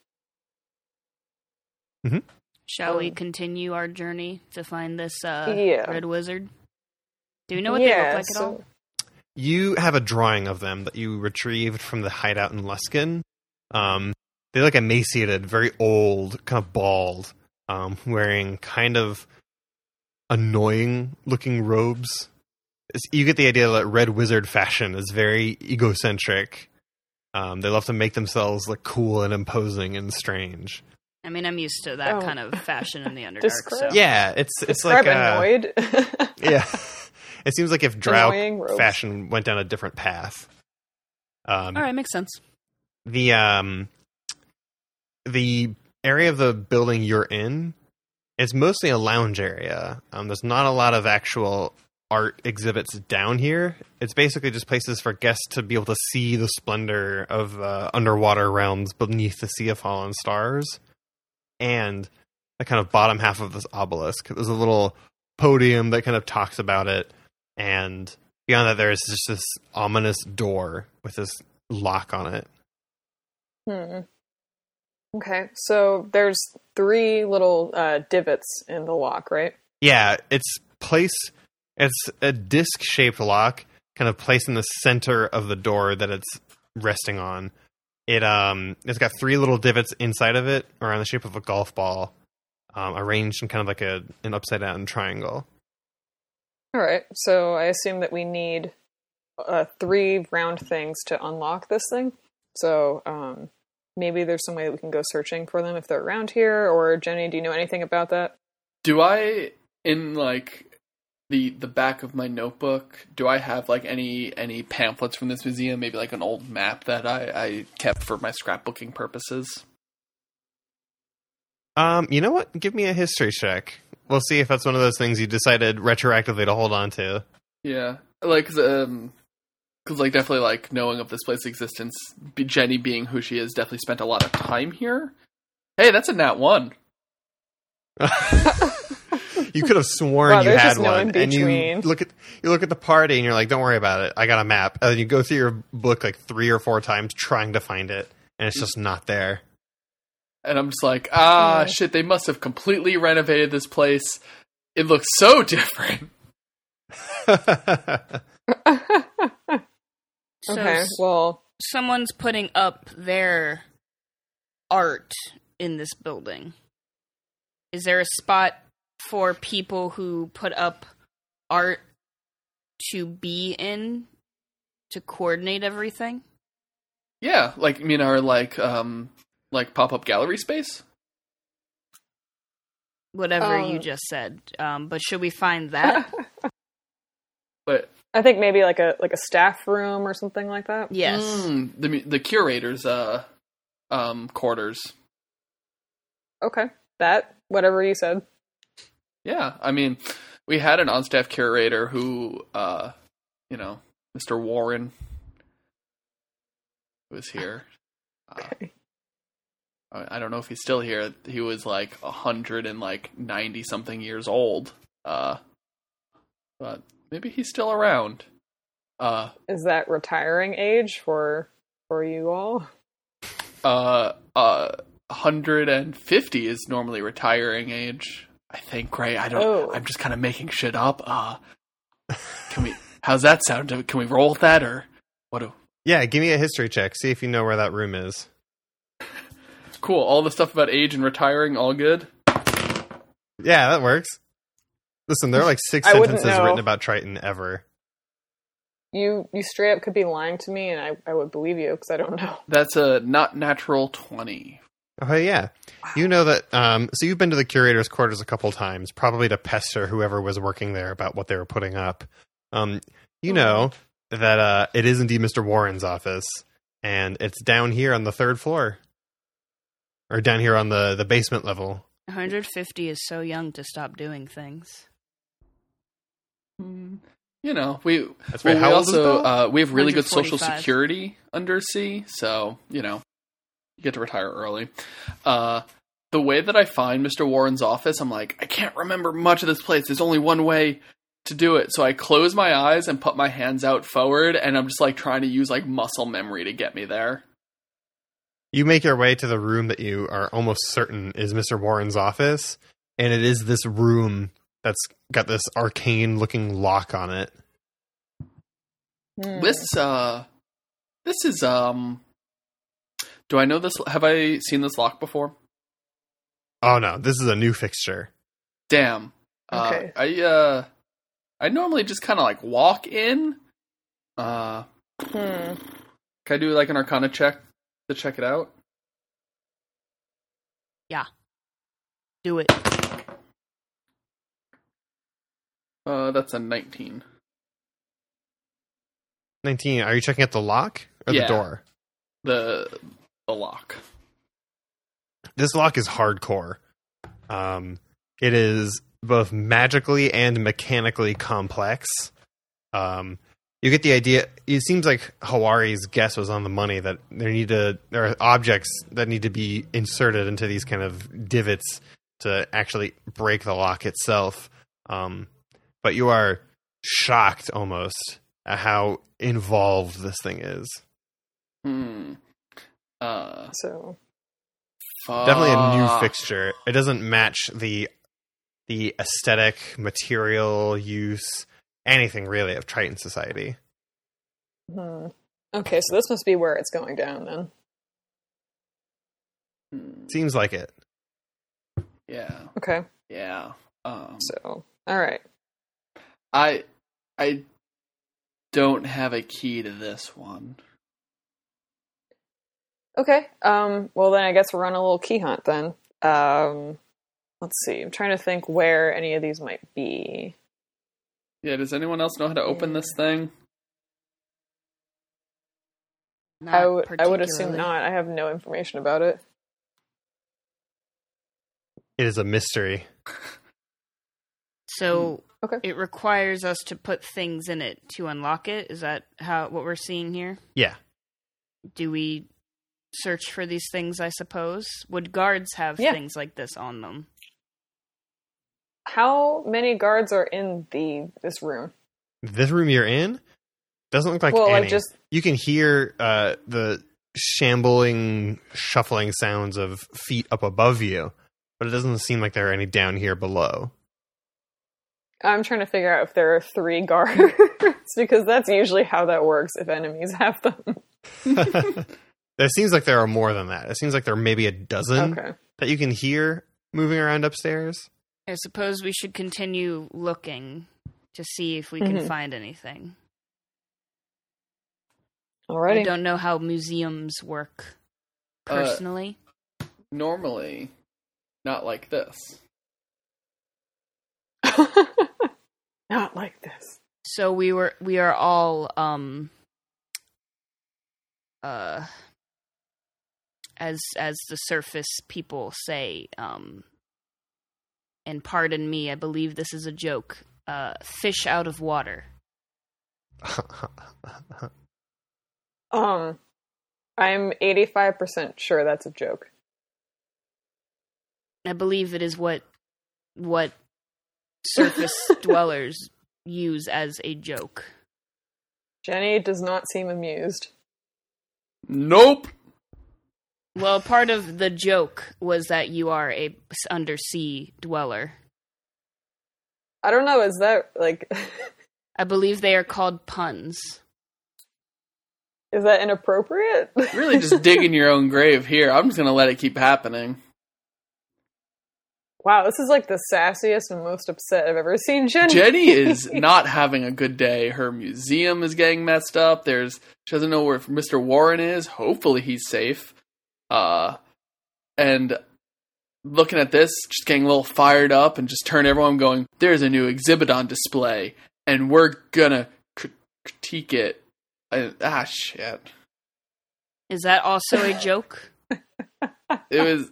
Shall we Um, continue our journey to find this uh, Yeah. red wizard? Do you know what they look like at all? You have a drawing of them that you retrieved from the hideout in Luskan. Um, they look emaciated, very old, kind of bald, um, wearing kind of annoying looking robes. It's, you get the idea that red wizard fashion is very egocentric. Um, they love to make themselves look cool and imposing and strange. I mean, I'm used to that Oh. kind of fashion in the Underdark. Describe- so. Yeah, it's it's Describe like uh, annoyed. yeah. It seems like if Drow fashion went down a different path. Um, All right, makes sense. the um the area of the building you're in is mostly a lounge area. Um, there's not a lot of actual art exhibits down here. It's basically just places for guests to be able to see the splendor of uh, underwater realms beneath the sea of fallen stars, and the kind of bottom half of this obelisk. There's a little podium that kind of talks about it, and beyond that, there's just this ominous door with this lock on it. Hmm. Okay, so there's three little uh, divots in the lock, right? Yeah, it's place. It's a disc-shaped lock, kind of placed in the center of the door that it's resting on. It um, it's got three little divots inside of it, around the shape of a golf ball, um, arranged in kind of like a an upside down triangle. All right, so I assume that we need uh, three round things to unlock this thing. So um, maybe there's some way that we can go searching for them if they're around here. Or Jenny, do you know anything about that? Do I in like the the back of my notebook? Do I have like any any pamphlets from this museum? Maybe like an old map that I, I kept for my scrapbooking purposes. Um, you know what? Give me a history check. We'll see if that's one of those things you decided retroactively to hold on to. Yeah, like 'cause, um, because like definitely like knowing of this place's existence, Jenny being who she is, definitely spent a lot of time here. Hey, that's a nat one. you could have sworn Wow, you had just no one, and you look at you look at the party, and you're like, "Don't worry about it. I got a map." And then you go through your book like three or four times trying to find it, and it's just not there. And I'm just like, ah, shit, they must have completely renovated this place. It looks so different. So okay, s- well, someone's putting up their art in this building. Is there a spot for people who put up art to be in to coordinate everything? Yeah, like you mean our like um like pop up gallery space. Whatever you Um. just said. Um, but should we find that? But I think maybe like a like a staff room or something like that. yes. Mm, the mu- the curator's uh um quarters. Okay, that whatever you said. Yeah, I mean, we had an on-staff curator who, uh, you know, Mr. Warren was here. Uh, Okay. I I don't know if he's still here. He was like a hundred and like ninety something years old. Uh, but maybe he's still around. Uh, Is that retiring age for for you all? uh, uh, hundred and fifty is normally retiring age. I think, right? I don't. Oh. I'm just kind of making shit up. Uh, can we? How's that sound? Can we roll with that, or what? Do, yeah, give me a history check. See if you know where that room is. cool. All the stuff about age and retiring, all good. Yeah, that works. Listen, there are like six sentences written about Triton ever. You you straight up could be lying to me, and I I would believe you because I don't know. That's a not natural twenty. Oh yeah, you know that. Um, so you've been to the curator's quarters a couple times, probably to pester whoever was working there about what they were putting up. Um, you know that uh, it is indeed Mr. Warren's office, and it's down here on the third floor, or down here on the the basement level. 150 is so young to stop doing things. You know, we That's well. How we old also Bill? uh, we have really good social security under sea, so you know you get to retire early. Uh, the way that I find Mr. Warren's office, I'm like, I can't remember much of this place. There's only one way to do it. So I close my eyes and put my hands out forward, and I'm just like trying to use like muscle memory to get me there. You make your way to the room that you are almost certain is Mr. Warren's office, and it is this room that's got this arcane looking lock on it. Hmm. This uh, this is um. Do I know this? Have I seen this lock before? Oh no, this is a new fixture. Damn. Uh, Okay. I uh, I normally just kind of like walk in. Uh, Hmm. can I do like an Arcana check to check it out? Yeah. Do it. Uh, that's a 19. 19. Are you checking out the lock or Yeah. the door? The the lock. This lock is hardcore. Um, it is both magically and mechanically complex. Um, you get the idea. It seems like Hawari's guess was on the money that there need to there are objects that need to be inserted into these kind of divots to actually break the lock itself. Um, but you are shocked almost at how involved this thing is. Hmm. Uh, So definitely a new fixture. It doesn't match the the aesthetic, material use, anything really of Triton Society. hmm. okay, so this must be where it's going down then. Hmm. Seems like it. Yeah. Okay, Yeah. Um, so all right. I I don't have a key to this one. Okay. Um, well, then I guess we'll run a little key hunt then. Um, let's see. I'm trying to think where any of these might be. Yeah. Does anyone else know how to open this thing? Not I would I would assume not. I have no information about it. It is a mystery. So Okay. it requires us to put things in it to unlock it. Is that how what we're seeing here? Yeah. Do we search for these things? I suppose. Would guards have Yeah. things like this on them? How many guards are in the this room? This room you're in doesn't look like well, any. like just You can hear uh, the shambling, shuffling sounds of feet up above you, but it doesn't seem like there are any down here below. I'm trying to figure out if there are three guards because that's usually how that works if enemies have them. There seems like there are more than that. It seems like there are maybe a dozen Okay. that you can hear moving around upstairs. I suppose we should continue looking to see if we can Mhm. find anything. I don't know how museums work Uh, personally. Normally, not like this. Not like this. so we were we are all um uh as as the surface people say um and pardon me i believe this is a joke uh fish out of water Um, I'm 85% sure that's a joke. i believe it is what what surface dwellers use as a joke Jenny does not seem amused. Nope. Well part of the joke was that you are a undersea dweller I don't know, is that like i believe they are called puns is that inappropriate? Really, just digging your own grave here. I'm just gonna let it keep happening. wow, this is like the sassiest and most upset I've ever seen Jenny. Jenny is not having a good day. Her museum is getting messed up. There's she doesn't know where Mr. Warren is. Hopefully he's safe. Uh and looking at this, just getting a little fired up and just turn everyone going, there's a new exhibit on display and we're gonna cr- critique it. And, ah shit. is that also a joke It was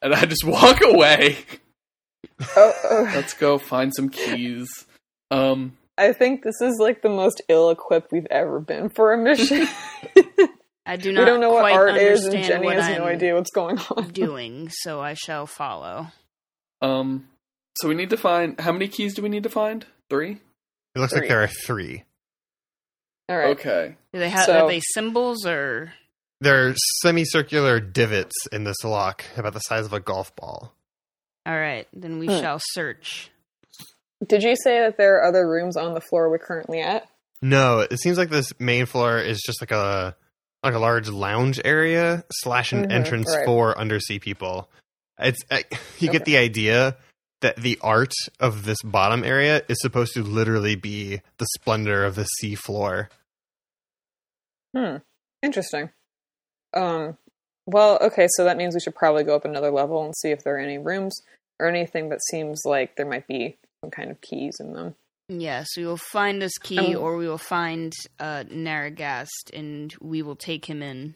and I just walk away. Oh, oh. Let's go find some keys. Um I think this is like the most ill equipped we've ever been for a mission. I do not We don't know what art is, and Jenny has no I'm idea what's going on. doing, so I shall follow. Um, so we need to find how many keys do we need to find? Three. It looks Three. like there are three. All right. Okay. Do they have So- are they symbols or They're semicircular divots in this lock, about the size of a golf ball. all right? Then we Hmm. shall search. Did you say that there are other rooms on the floor we're currently at? No, it seems like this main floor is just like a like a large lounge area slash an Mhm, entrance right. for undersea people. It's I, you Okay. get the idea that the art of this bottom area is supposed to literally be the splendor of the sea floor. Hmm. Interesting. Um. Well, okay, so that means we should probably go up another level and see if there are any rooms or anything that seems like there might be some kind of keys in them. Yes, we will find this key, Um, or we will find uh, Narragast, and we will take him in.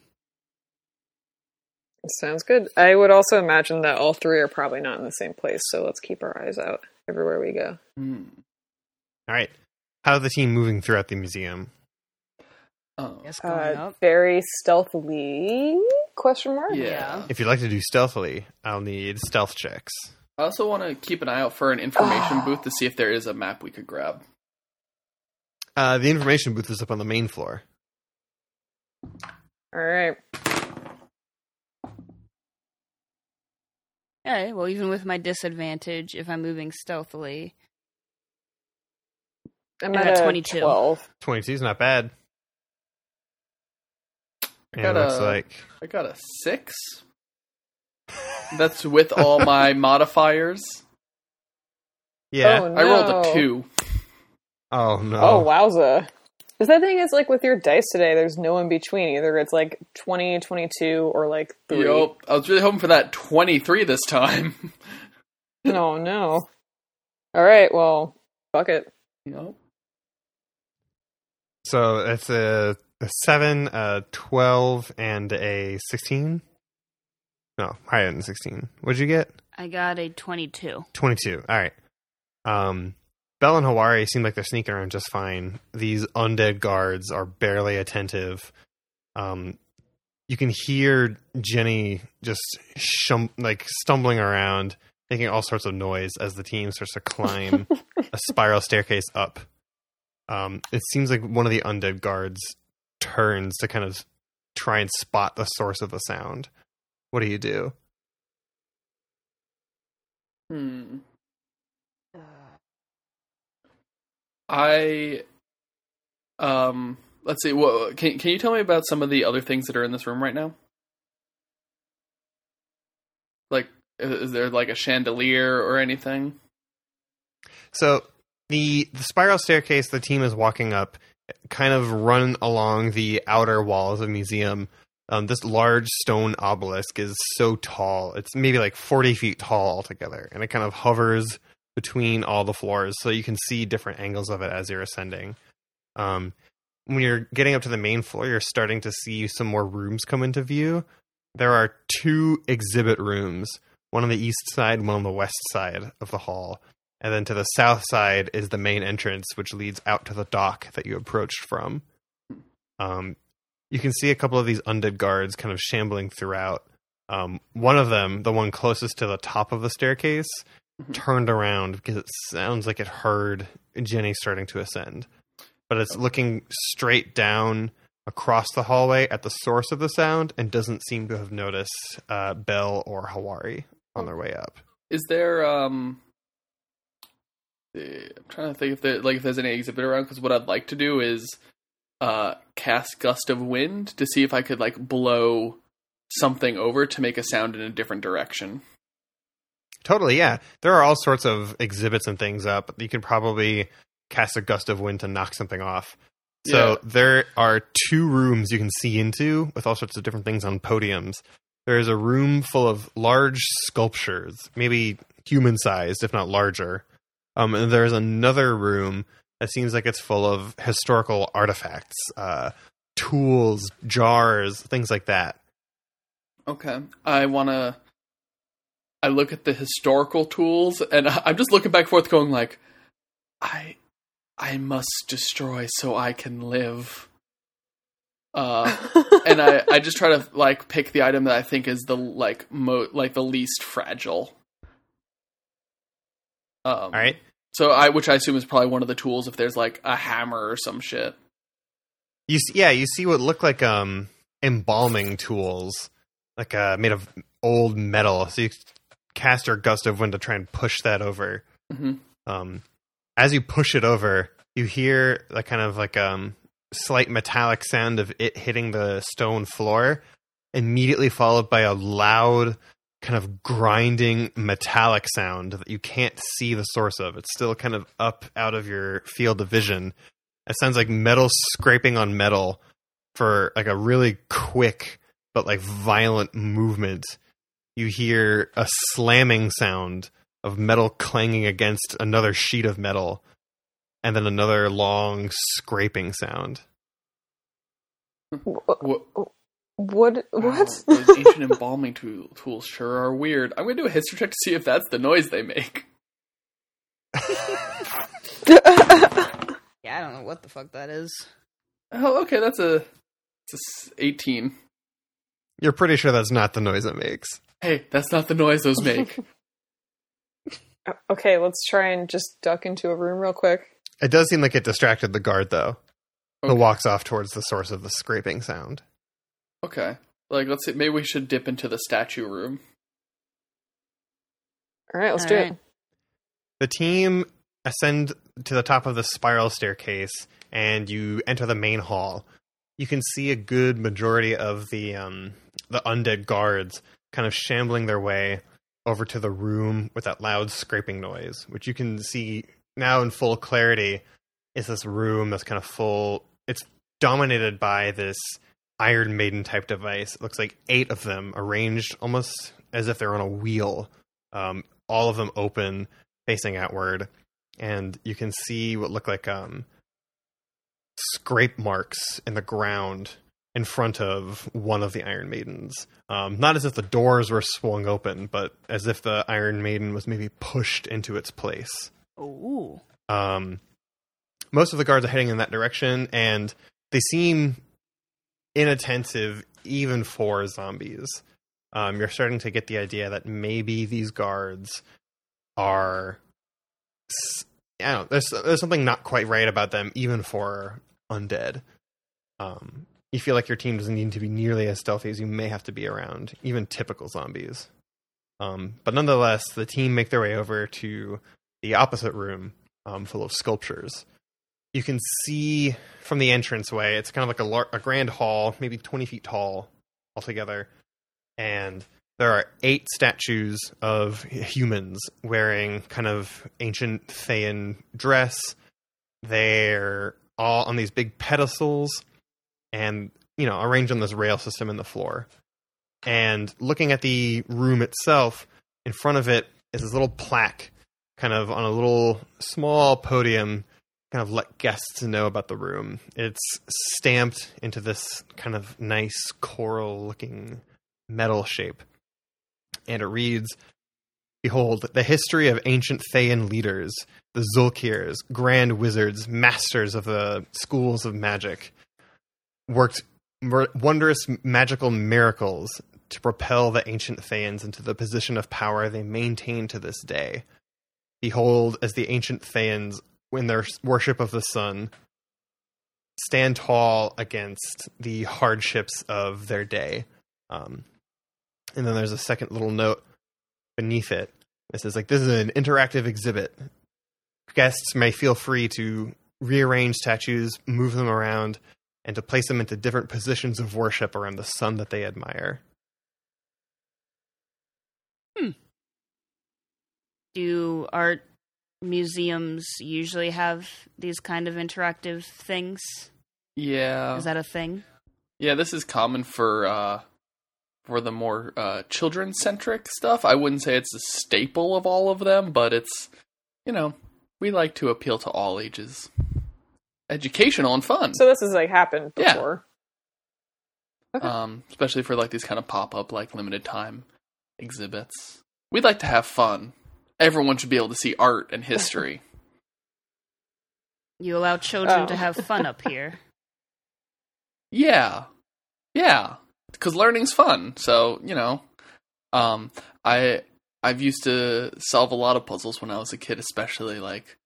Sounds good. I would also imagine that all three are probably not in the same place, so let's keep our eyes out everywhere we go. Hmm. All right. How's the team moving throughout the museum? Oh. Yes, Uh, up. very stealthily? Question mark. Yeah. Yeah. If you'd like to do stealthily, I'll need stealth checks. I also want to keep an eye out for an information booth to see if there is a map we could grab. Uh, the information booth is up on the main floor. All right. Okay, well, even with my disadvantage, if I'm moving stealthily, I'm I at a 22. 12. 22 is not bad. I got it a- like I got a six. That's with all my modifiers. yeah. Oh, I rolled a two. Oh no. Oh, wowza. The sad thing is, like, with your dice today, there's no in between. Either it's like 20, 22, or like 3. Yup. I was really hoping for that twenty-three this time. Oh, no. All right, well, fuck it. Yup. So it's a, a 7, a 12, and a 16? No, higher than 16. What'd you get? I got a 22. 22. All right. Um, Bell and Hawari seem like they're sneaking around just fine. These undead guards are barely attentive. Um, you can hear Jenny just shum- like stumbling around, making all sorts of noise as the team starts to climb a spiral staircase up. Um, it seems like one of the undead guards turns to kind of try and spot the source of the sound. What do you do? Hmm. I um let's see what can can you tell me about some of the other things that are in this room right now? Like is is there like a chandelier or anything? So the the spiral staircase the team is walking up kind of run along the outer walls of the museum. Um, this large stone obelisk is so tall; it's maybe like forty feet tall altogether, and it kind of hovers between all the floors, so you can see different angles of it as you're ascending. Um, when you're getting up to the main floor, you're starting to see some more rooms come into view. There are two exhibit rooms, one on the east side, one on the west side of the hall. And then to the south side is the main entrance, which leads out to the dock that you approached from. Um, you can see a couple of these undead guards kind of shambling throughout. Um, one of them, the one closest to the top of the staircase, Mhm. turned around because it sounds like it heard Jenny starting to ascend. But it's looking straight down across the hallway at the source of the sound and doesn't seem to have noticed uh, Bell or Hawari on their way up. Is there um eh, I'm trying to think if there like if there's any exhibit around because what I'd like to do is uh cast gust of wind to see if I could like blow something over to make a sound in a different direction. Totally, yeah. There are all sorts of exhibits and things up. You can probably cast a gust of wind to knock something off. So Yeah. there are two rooms you can see into with all sorts of different things on podiums. There is a room full of large sculptures, maybe human sized, if not larger. Um, and there's another room that seems like it's full of historical artifacts, uh, tools, jars, things like that. Okay. I want to. I look at the historical tools, and I- I'm just looking back and forth, going like, I, I must destroy so I can live. Uh, and I, I just try to like pick the item that I think is the like mo like the least fragile. Um, All right. So I, which I assume is probably one of the tools if there's like a hammer or some shit. You see, yeah, you see what look like um embalming tools, like uh made of old metal. So you cast your gust of wind to try and push that over. hmm Um, as you push it over, you hear like kind of like um slight metallic sound of it hitting the stone floor, immediately followed by a loud kind of grinding metallic sound that you can't see the source of. It's still kind of up out of your field of vision. It sounds like metal scraping on metal for like a really quick but like violent movement. You hear a slamming sound of metal clanging against another sheet of metal and then another long scraping sound. What? What? Uh, what? Wow, those ancient embalming tool, tools sure are weird. I'm gonna do a history check to see if that's the noise they make. Yeah, I don't know what the fuck that is. Oh, okay, that's a, it's a s- 18. You're pretty sure that's not the noise it makes. Hey, that's not the noise those make. okay, let's try and just duck into a room real quick. It does seem like it distracted the guard though. Who walks off towards the source of the scraping sound. Okay, like let's see. Maybe we should dip into the statue room. All right, let's All do right. it. The team ascend to the top of the spiral staircase and you enter the main hall. You can see a good majority of the um, the undead guards kind of shambling their way over to the room with that loud scraping noise, which you can see now in full clarity is this room that's kind of full. It's dominated by this Iron Maiden type device. It looks like eight of them arranged almost as if they're on a wheel. Um, all of them open, facing outward, and you can see what look like um, scrape marks in the ground in front of one of the Iron Maidens. Um, not as if the doors were swung open, but as if the Iron Maiden was maybe pushed into its place. Ooh. Um, most of the guards are heading in that direction, and they seem inattentive even for zombies. Um, you're starting to get the idea that maybe these guards are. I don't know. There's there's something not quite right about them, even for undead. Um, you feel like your team doesn't need to be nearly as stealthy as you may have to be around even typical zombies. Um, but nonetheless, the team make their way over to the opposite room, um, full of sculptures. You can see from the entranceway, it's kind of like a, lar- a grand hall, maybe 20 feet tall altogether. And there are eight statues of humans wearing kind of ancient Thayan dress. They're all on these big pedestals and, you know, arranged on this rail system in the floor. And looking at the room itself, in front of it is this little plaque kind of on a little small podium, kind of let guests know about the room. It's stamped into this kind of nice coral looking metal shape. And it reads Behold, the history of ancient Thayan leaders, the Zulkirs, grand wizards, masters of the schools of magic, worked mer- wondrous magical miracles to propel the ancient Thayans into the position of power they maintain to this day. Behold, as the ancient Thayans, in their worship of the sun, stand tall against the hardships of their day. Um, and then there's a second little note beneath it. It says, like, this is an interactive exhibit. Guests may feel free to rearrange statues, move them around, and to place them into different positions of worship around the sun that they admire. Hmm. Do art museums usually have these kind of interactive things? Yeah, Is that a thing? yeah. This is common for uh, for the more uh, children centric stuff. I wouldn't say it's a staple of all of them, but it's you know we like to appeal to all ages. Educational and fun. So this has like happened Yeah. before. Okay. um, especially for like these kind of pop up like limited time exhibits. We'd like to have fun. Everyone should be able to see art and history. You allow children Oh. to have fun up here. Yeah, yeah, because learning's fun. So you know, um, I I've used to solve a lot of puzzles when I was a kid, especially like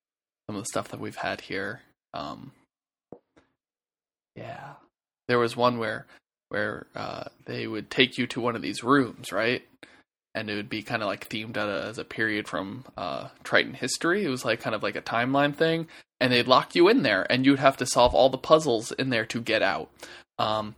some of the stuff that we've had here. Um, yeah, there was one where where uh, they would take you to one of these rooms, right? And it would be kind of like themed out as a period from uh, Triton history. It was like kind of like a timeline thing, and they'd lock you in there, and you'd have to solve all the puzzles in there to get out. Um,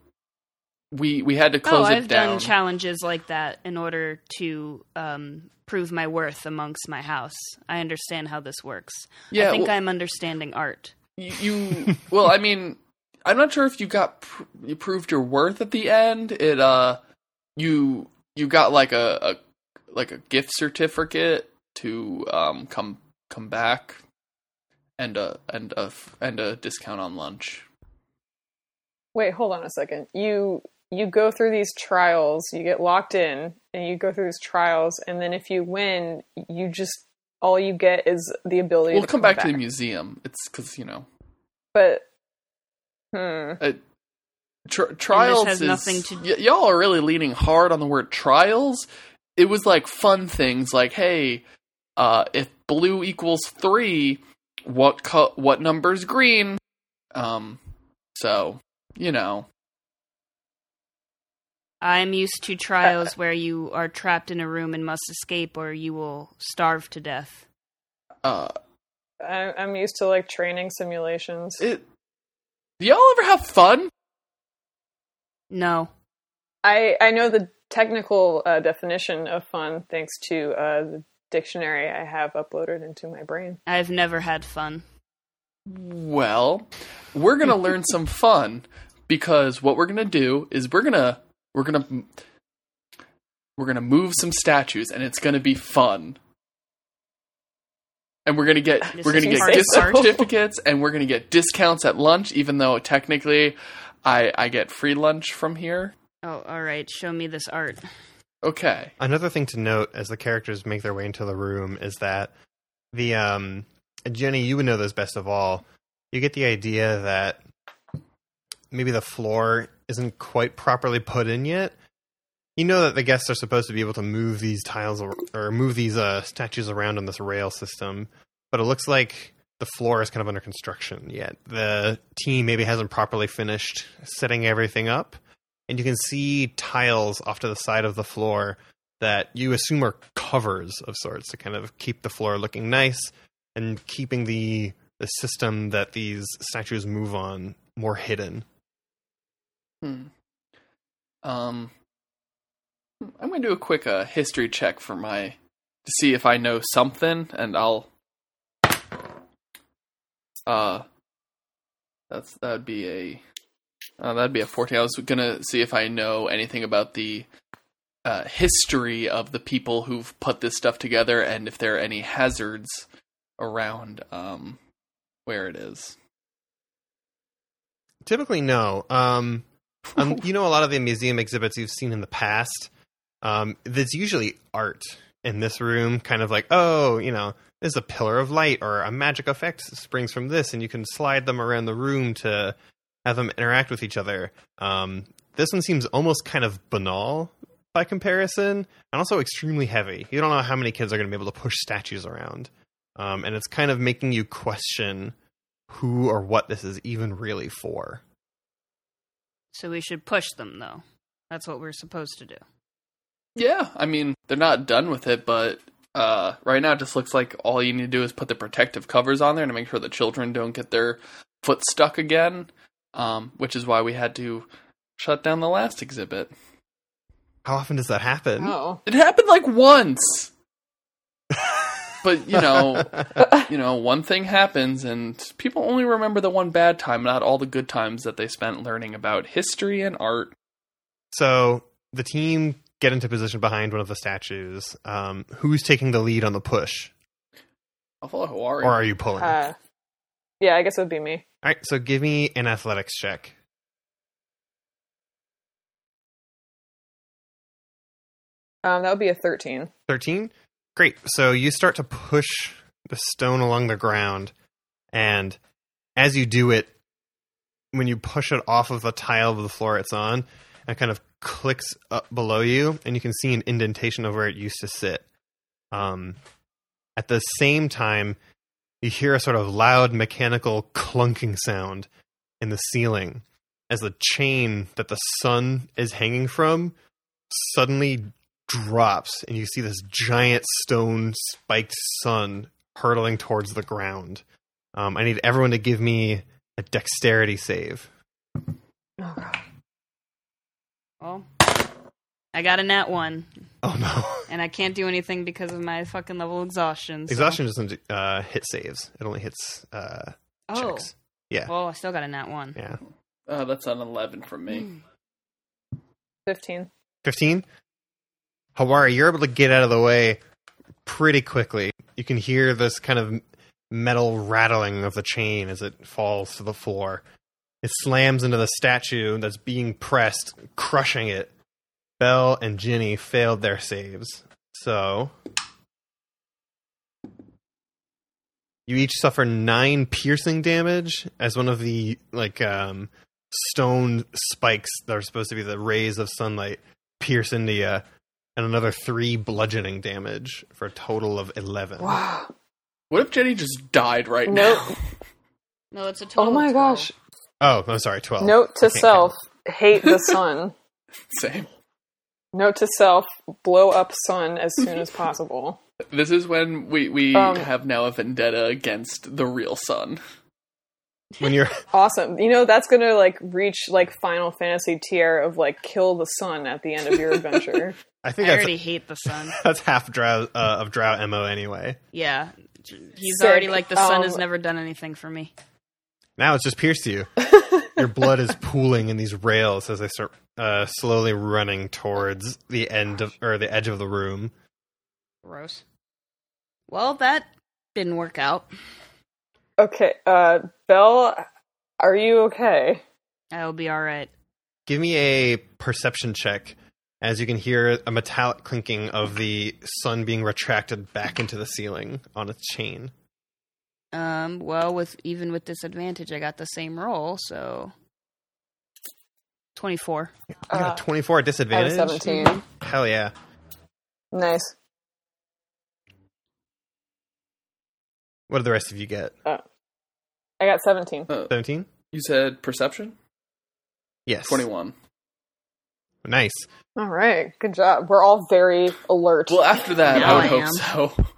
we we had to close oh, it I've down. done challenges like that in order to um, prove my worth amongst my house. I understand how this works. yeah, I think well, I'm understanding art. you, you well, I mean, I'm not sure if you got pr- you proved your worth at the end. It uh, you you got like a, a like a gift certificate to um come come back, and a and a and a discount on lunch. Wait, hold on a second. You you go through these trials, you get locked in, and you go through these trials, and then if you win, you just all you get is the ability We'll to come back, to the museum. It's because you know But hmm. Tri- trials has is, nothing to- y- y'all are really leaning hard on the word trials. It was like fun things like, hey, uh, if blue equals three, what co- what number's green? Um, so you know, I'm used to trials where you are trapped in a room and must escape, or you will starve to death. uh, I, I'm used to like training simulations. it. Do y'all ever have fun? No, I I know the technical uh, definition of fun thanks to uh, the dictionary I have uploaded into my brain. I've never had fun. Well, we're gonna learn some fun because what we're gonna do is we're gonna we're gonna we're gonna move some statues and it's gonna be fun. And we're gonna get This we're gonna get gift of art. certificates and we're gonna get discounts at lunch, even though technically I I get free lunch from here. Oh, all right. Show me this art. Okay. Another thing to note as the characters make their way into the room is that the um Jenny, you would know this best of all. You get the idea that maybe the floor isn't quite properly put in yet. You know that the guests are supposed to be able to move these tiles ar- or move these uh, statues around on this rail system, but it looks like the floor is kind of under construction yet. The team maybe hasn't properly finished setting everything up, and you can see tiles off to the side of the floor that you assume are covers of sorts to kind of keep the floor looking nice and keeping the the system that these statues move on more hidden. Hmm. Um, I'm going to do a quick uh, history check for my to see if I know something, and I'll. Uh, that's that'd be a uh, that'd be a 14. I was gonna see if I know anything about the uh, history of the people who've put this stuff together, and if there are any hazards around um where it is. Typically, no. Um, um, you know, a lot of the museum exhibits you've seen in the past, um, there's usually art in this room, kind of like, oh, you know, there's a pillar of light or a magic effect springs from this, and you can slide them around the room to have them interact with each other. Um, this one seems almost kind of banal by comparison, and also extremely heavy. You don't know how many kids are going to be able to push statues around, um, and it's kind of making you question who or what this is even really for. So we should push them, though. That's what we're supposed to do. Yeah, I mean they're not done with it, but uh, right now it just looks like all you need to do is put the protective covers on there to make sure the children don't get their foot stuck again. Um, which is why we had to shut down the last exhibit. How often does that happen? Oh, It happened like once, but you know, you know, one thing happens, and people only remember the one bad time, not all the good times that they spent learning about history and art. So the team get into position behind one of the statues. Um, who's taking the lead on the push, I'll follow Hawari. or are you pulling? uh, yeah, I guess it would be me. All right, so give me an athletics check. Um, that would be a thirteen. 13 great so you start to push the stone along the ground and as you do it when you push it off of the tile of the floor it's on, and kind of clicks up below you, and you can see an indentation of where it used to sit. Um, at the same time, you hear a sort of loud mechanical clunking sound in the ceiling as the chain that the sun is hanging from suddenly drops, and you see this giant stone spiked sun hurtling towards the ground. Um, I need everyone to give me a dexterity save. Oh god. Well, I got a nat one, Oh no. and I can't do anything because of my fucking level of exhaustion. so- Exhaustion doesn't uh, hit saves. It only hits uh, Oh, checks. Yeah. well, I still got a nat one. Yeah. Uh, that's an 11 from me. Hmm. Fifteen. 15. Hawari, you're able to get out of the way pretty quickly. You can hear this kind of metal rattling of the chain as it falls to the floor. It slams into the statue that's being pressed, crushing it. Belle and Ginny failed their saves. So. You each suffer nine piercing damage as one of the like um, stone spikes that are supposed to be the rays of sunlight pierce into you, and another three bludgeoning damage for a total of eleven. Wow. What if Jenny just died right Nope. now? No, it's a total. Oh my 12. gosh. Oh, I'm sorry, twelve. Note to I can't self: hate the sun. Same. Note to self: blow up sun as soon as possible. This is when we, we Um, have now a vendetta against the real sun. When you're Awesome. You know that's gonna like reach like Final Fantasy tier of like kill the sun at the end of your adventure. I I think I already hate the sun. that's half drow uh, of drow mo anyway. Yeah, he's Sick. already like the sun has Um, never done anything for me. Now it's just pierced you. Your blood is pooling in these rails as they start uh, slowly running towards the end of or the edge of the room. Gross. Well, that didn't work out. okay, uh, Belle, are you okay? I'll be all right. Give me a perception check as you can hear a metallic clinking of the sun being retracted back into the ceiling on its chain. Um, well, with even with disadvantage, I got the same roll, so twenty-four. You got Uh, a 24 I disadvantage? seventeen. Hell yeah. Nice. What did the rest of you get? I got seventeen. 17? You said perception? Yes. 21. Nice. All right, good job. We're all very alert. Well, after that, Now I would I hope am. so.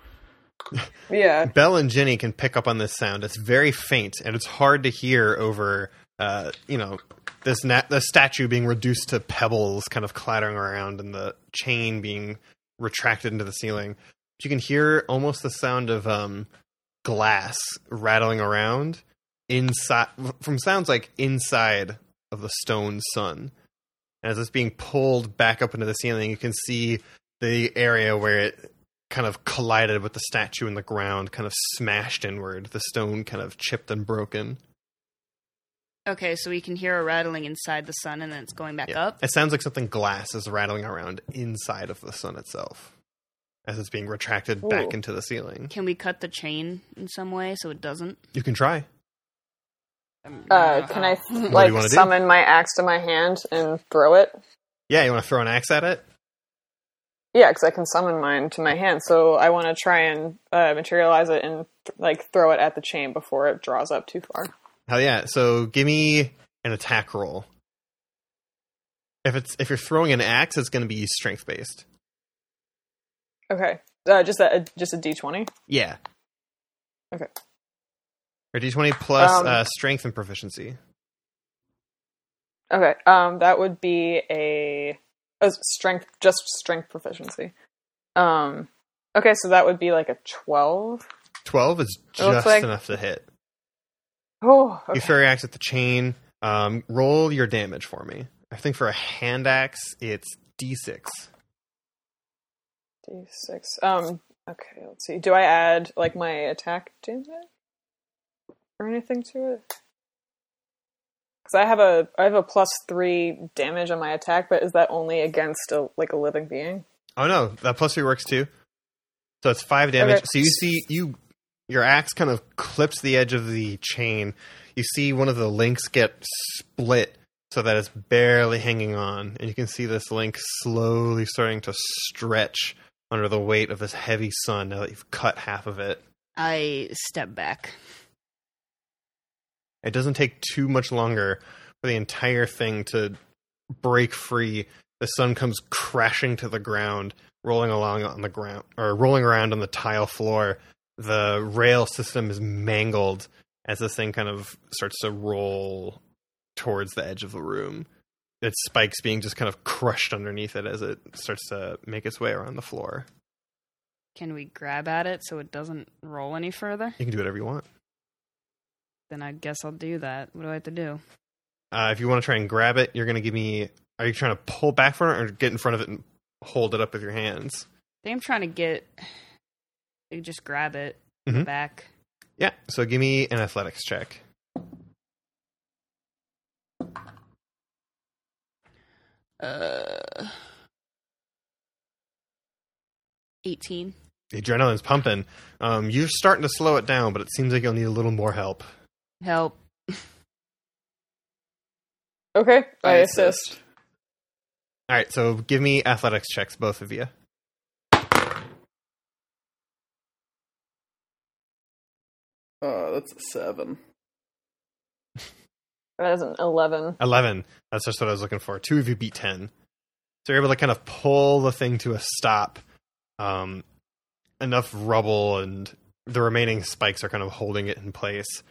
yeah. Belle and Jenny can pick up on this sound. It's very faint and it's hard to hear over, uh, you know, this the statue being reduced to pebbles, kind of clattering around, and the chain being retracted into the ceiling. But you can hear almost the sound of um, glass rattling around inside from sounds like inside of the stone sun. And as it's being pulled back up into the ceiling, you can see the area where it kind of collided with the statue in the ground, kind of smashed inward. The stone kind of chipped and broken. Okay, so we can hear a rattling inside the sun, and then it's going back Yeah. up. It sounds like something glass is rattling around inside of the sun itself as it's being retracted back into the ceiling. Can we cut the chain in some way so it doesn't? You can try. Um, Uh, can I like wanna do? summon my axe to my hand and throw it? Yeah, you want to throw an axe at it? Yeah, because I can summon mine to my hand. So I want to try and uh, materialize it and like throw it at the chain before it draws up too far. Hell yeah. So give me an attack roll. If it's if you're throwing an axe, it's going to be strength based. Okay, uh, just a just a d twenty. Yeah. Okay. Or d20 plus Um, uh, strength and proficiency. Okay, um, that would be a, a strength, just strength proficiency. Um, okay, so that would be like a twelve. 12 is just like- enough to hit. Oh, You okay. throw your axe at the chain. Um, roll your damage for me. I think for a hand axe, it's d6. D six. Um, okay, let's see. Do I add like my attack damage or anything to it? Because I have a I have a plus three damage on my attack, but is that only against a like a living being? Oh no, that plus three works too. So it's five damage. Okay. So you see, you your axe kind of clips the edge of the chain. you see one of the links get split so that it's barely hanging on, and you can see this link slowly starting to stretch under the weight of this heavy sun now that you've cut half of it. I step back. It doesn't take too much longer for the entire thing to break free. The sun comes crashing to the ground, rolling along on the ground or rolling around on the tile floor. The rail system is mangled as this thing kind of starts to roll towards the edge of the room. Its spikes being just kind of crushed underneath it as it starts to make its way around the floor. Can we grab at it so it doesn't roll any further? You can do whatever you want. Then I guess I'll do that. What do I have to do? Uh, if you want to try and grab it, you're going to give me. Are you trying to pull back from it or get in front of it and hold it up with your hands? I think I'm trying to get. You just grab it Mhm. back. Yeah. So give me an athletics check. Uh, eighteen. The adrenaline's pumping. Um, you're starting to slow it down, but it seems like you'll need a little more help. Help. Okay, I, assist. All right. So give me athletics checks, both of you. Oh, that's a seven. That is an eleven. 11. That's just what I was looking for. Two of you beat 10. So you're able to kind of pull the thing to a stop. Um, enough rubble and the remaining spikes are kind of holding it in place.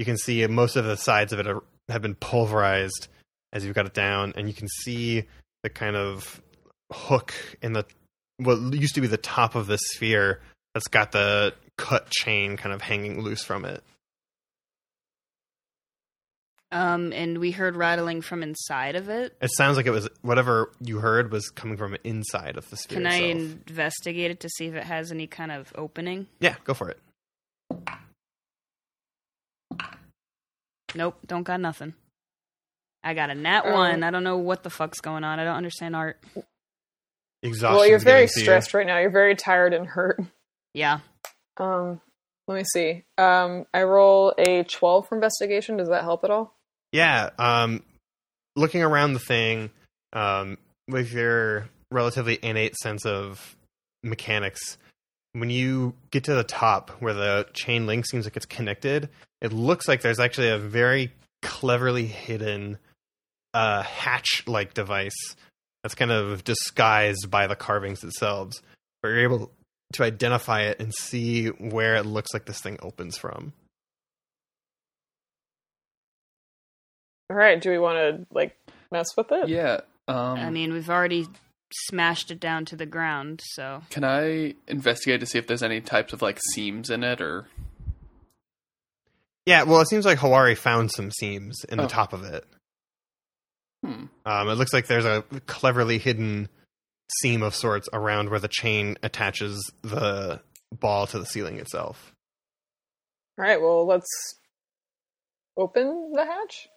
You can see most of the sides of it are, have been pulverized as you've got it down, and you can see the kind of hook in the what used to be the top of the sphere that's got the cut chain kind of hanging loose from it. Um, and we heard rattling from inside of it. It sounds like it was whatever you heard was coming from inside of the sphere. Can I itself. investigate it to see if it has any kind of opening? Yeah, go for it. Nope, don't got nothing. I got a nat Um, one. I don't know what the fuck's going on. I don't understand art. Exhaustion. well, you're very stressed right now. You're very tired and hurt. Yeah. Um, let me see. Um, I roll a twelve for investigation. Does that help at all? Yeah. Um, looking around the thing, um, with your relatively innate sense of mechanics, when you get to the top where the chain link seems like it's connected, it looks like there's actually a very cleverly hidden uh, hatch-like device that's kind of disguised by the carvings themselves. But you're able to identify it and see where it looks like this thing opens from. All right. Do we want to like mess with it? Yeah. Um, I mean, we've already smashed it down to the ground, so can I investigate to see if there's any types of like seams in it or? Yeah, well, it seems like Hawari found some seams in the Oh. top of it. Hmm. Um, it looks like there's a cleverly hidden seam of sorts around where the chain attaches the ball to the ceiling itself. All right. Well, let's open the hatch.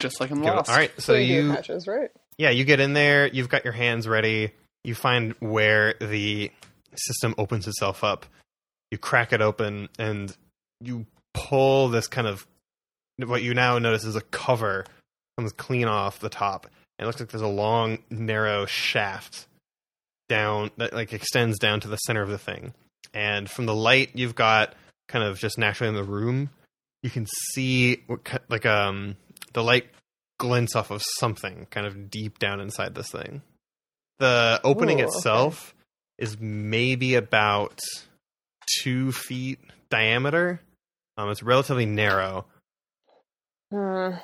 Just like in Give it- Lost. all right, so We do you hatches, right? Yeah, you get in there. You've got your hands ready. You find where the system opens itself up. You crack it open, and you pull this kind of what you now notice is a cover comes clean off the top. And it looks like there's a long, narrow shaft down that like extends down to the center of the thing. And from the light you've got kind of just naturally in the room, you can see what like um the light glints off of something kind of deep down inside this thing. The opening Ooh, okay. itself is maybe about two feet diameter. Um, it's relatively narrow, Hmm.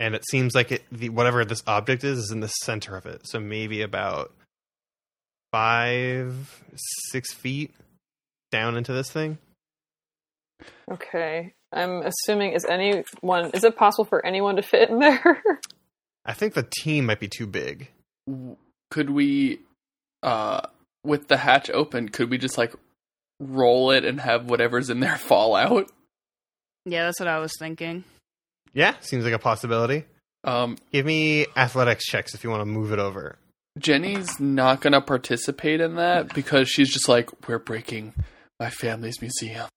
and it seems like it, the whatever this object is is in the center of it. So maybe about five, six feet down into this thing. Okay. I'm assuming is anyone is it possible for anyone to fit in there? I think the team might be too big. Could we, uh, with the hatch open, could we just like roll it and have whatever's in there fall out? yeah, that's what I was thinking. Yeah, seems like a possibility. Um, Give me athletics checks if you want to move it over. Jenny's not gonna participate in that because she's just like, we're breaking my family's museum.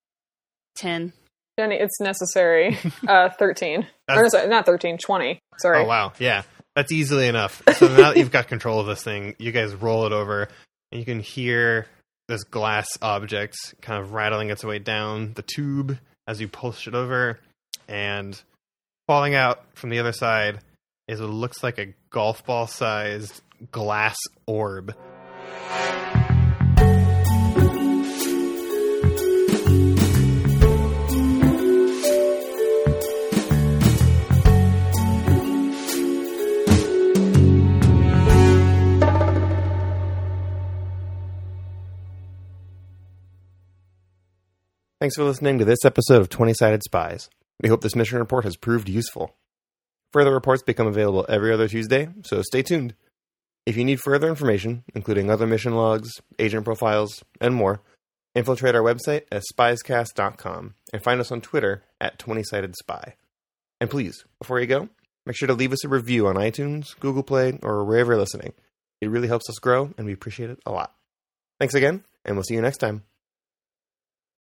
Ten. Jenny, it's necessary. Uh, 13. or, no, sorry, not 13, 20. Sorry. Oh wow, yeah, that's easily enough. So now that you've got control of this thing, you guys roll it over, and you can hear this glass object kind of rattling its way down the tube as you push it over, and falling out from the other side is what looks like a golf ball sized glass orb. Thanks for listening to this episode of 20 Sided Spies. We hope this mission report has proved useful. Further reports become available every other Tuesday, so stay tuned. If you need further information, including other mission logs, agent profiles, and more, infiltrate our website at spiescast.com and find us on Twitter at 20 Sided Spy. And please, before you go, make sure to leave us a review on iTunes, Google Play, or wherever you're listening. It really helps us grow, and we appreciate it a lot. Thanks again, and we'll see you next time.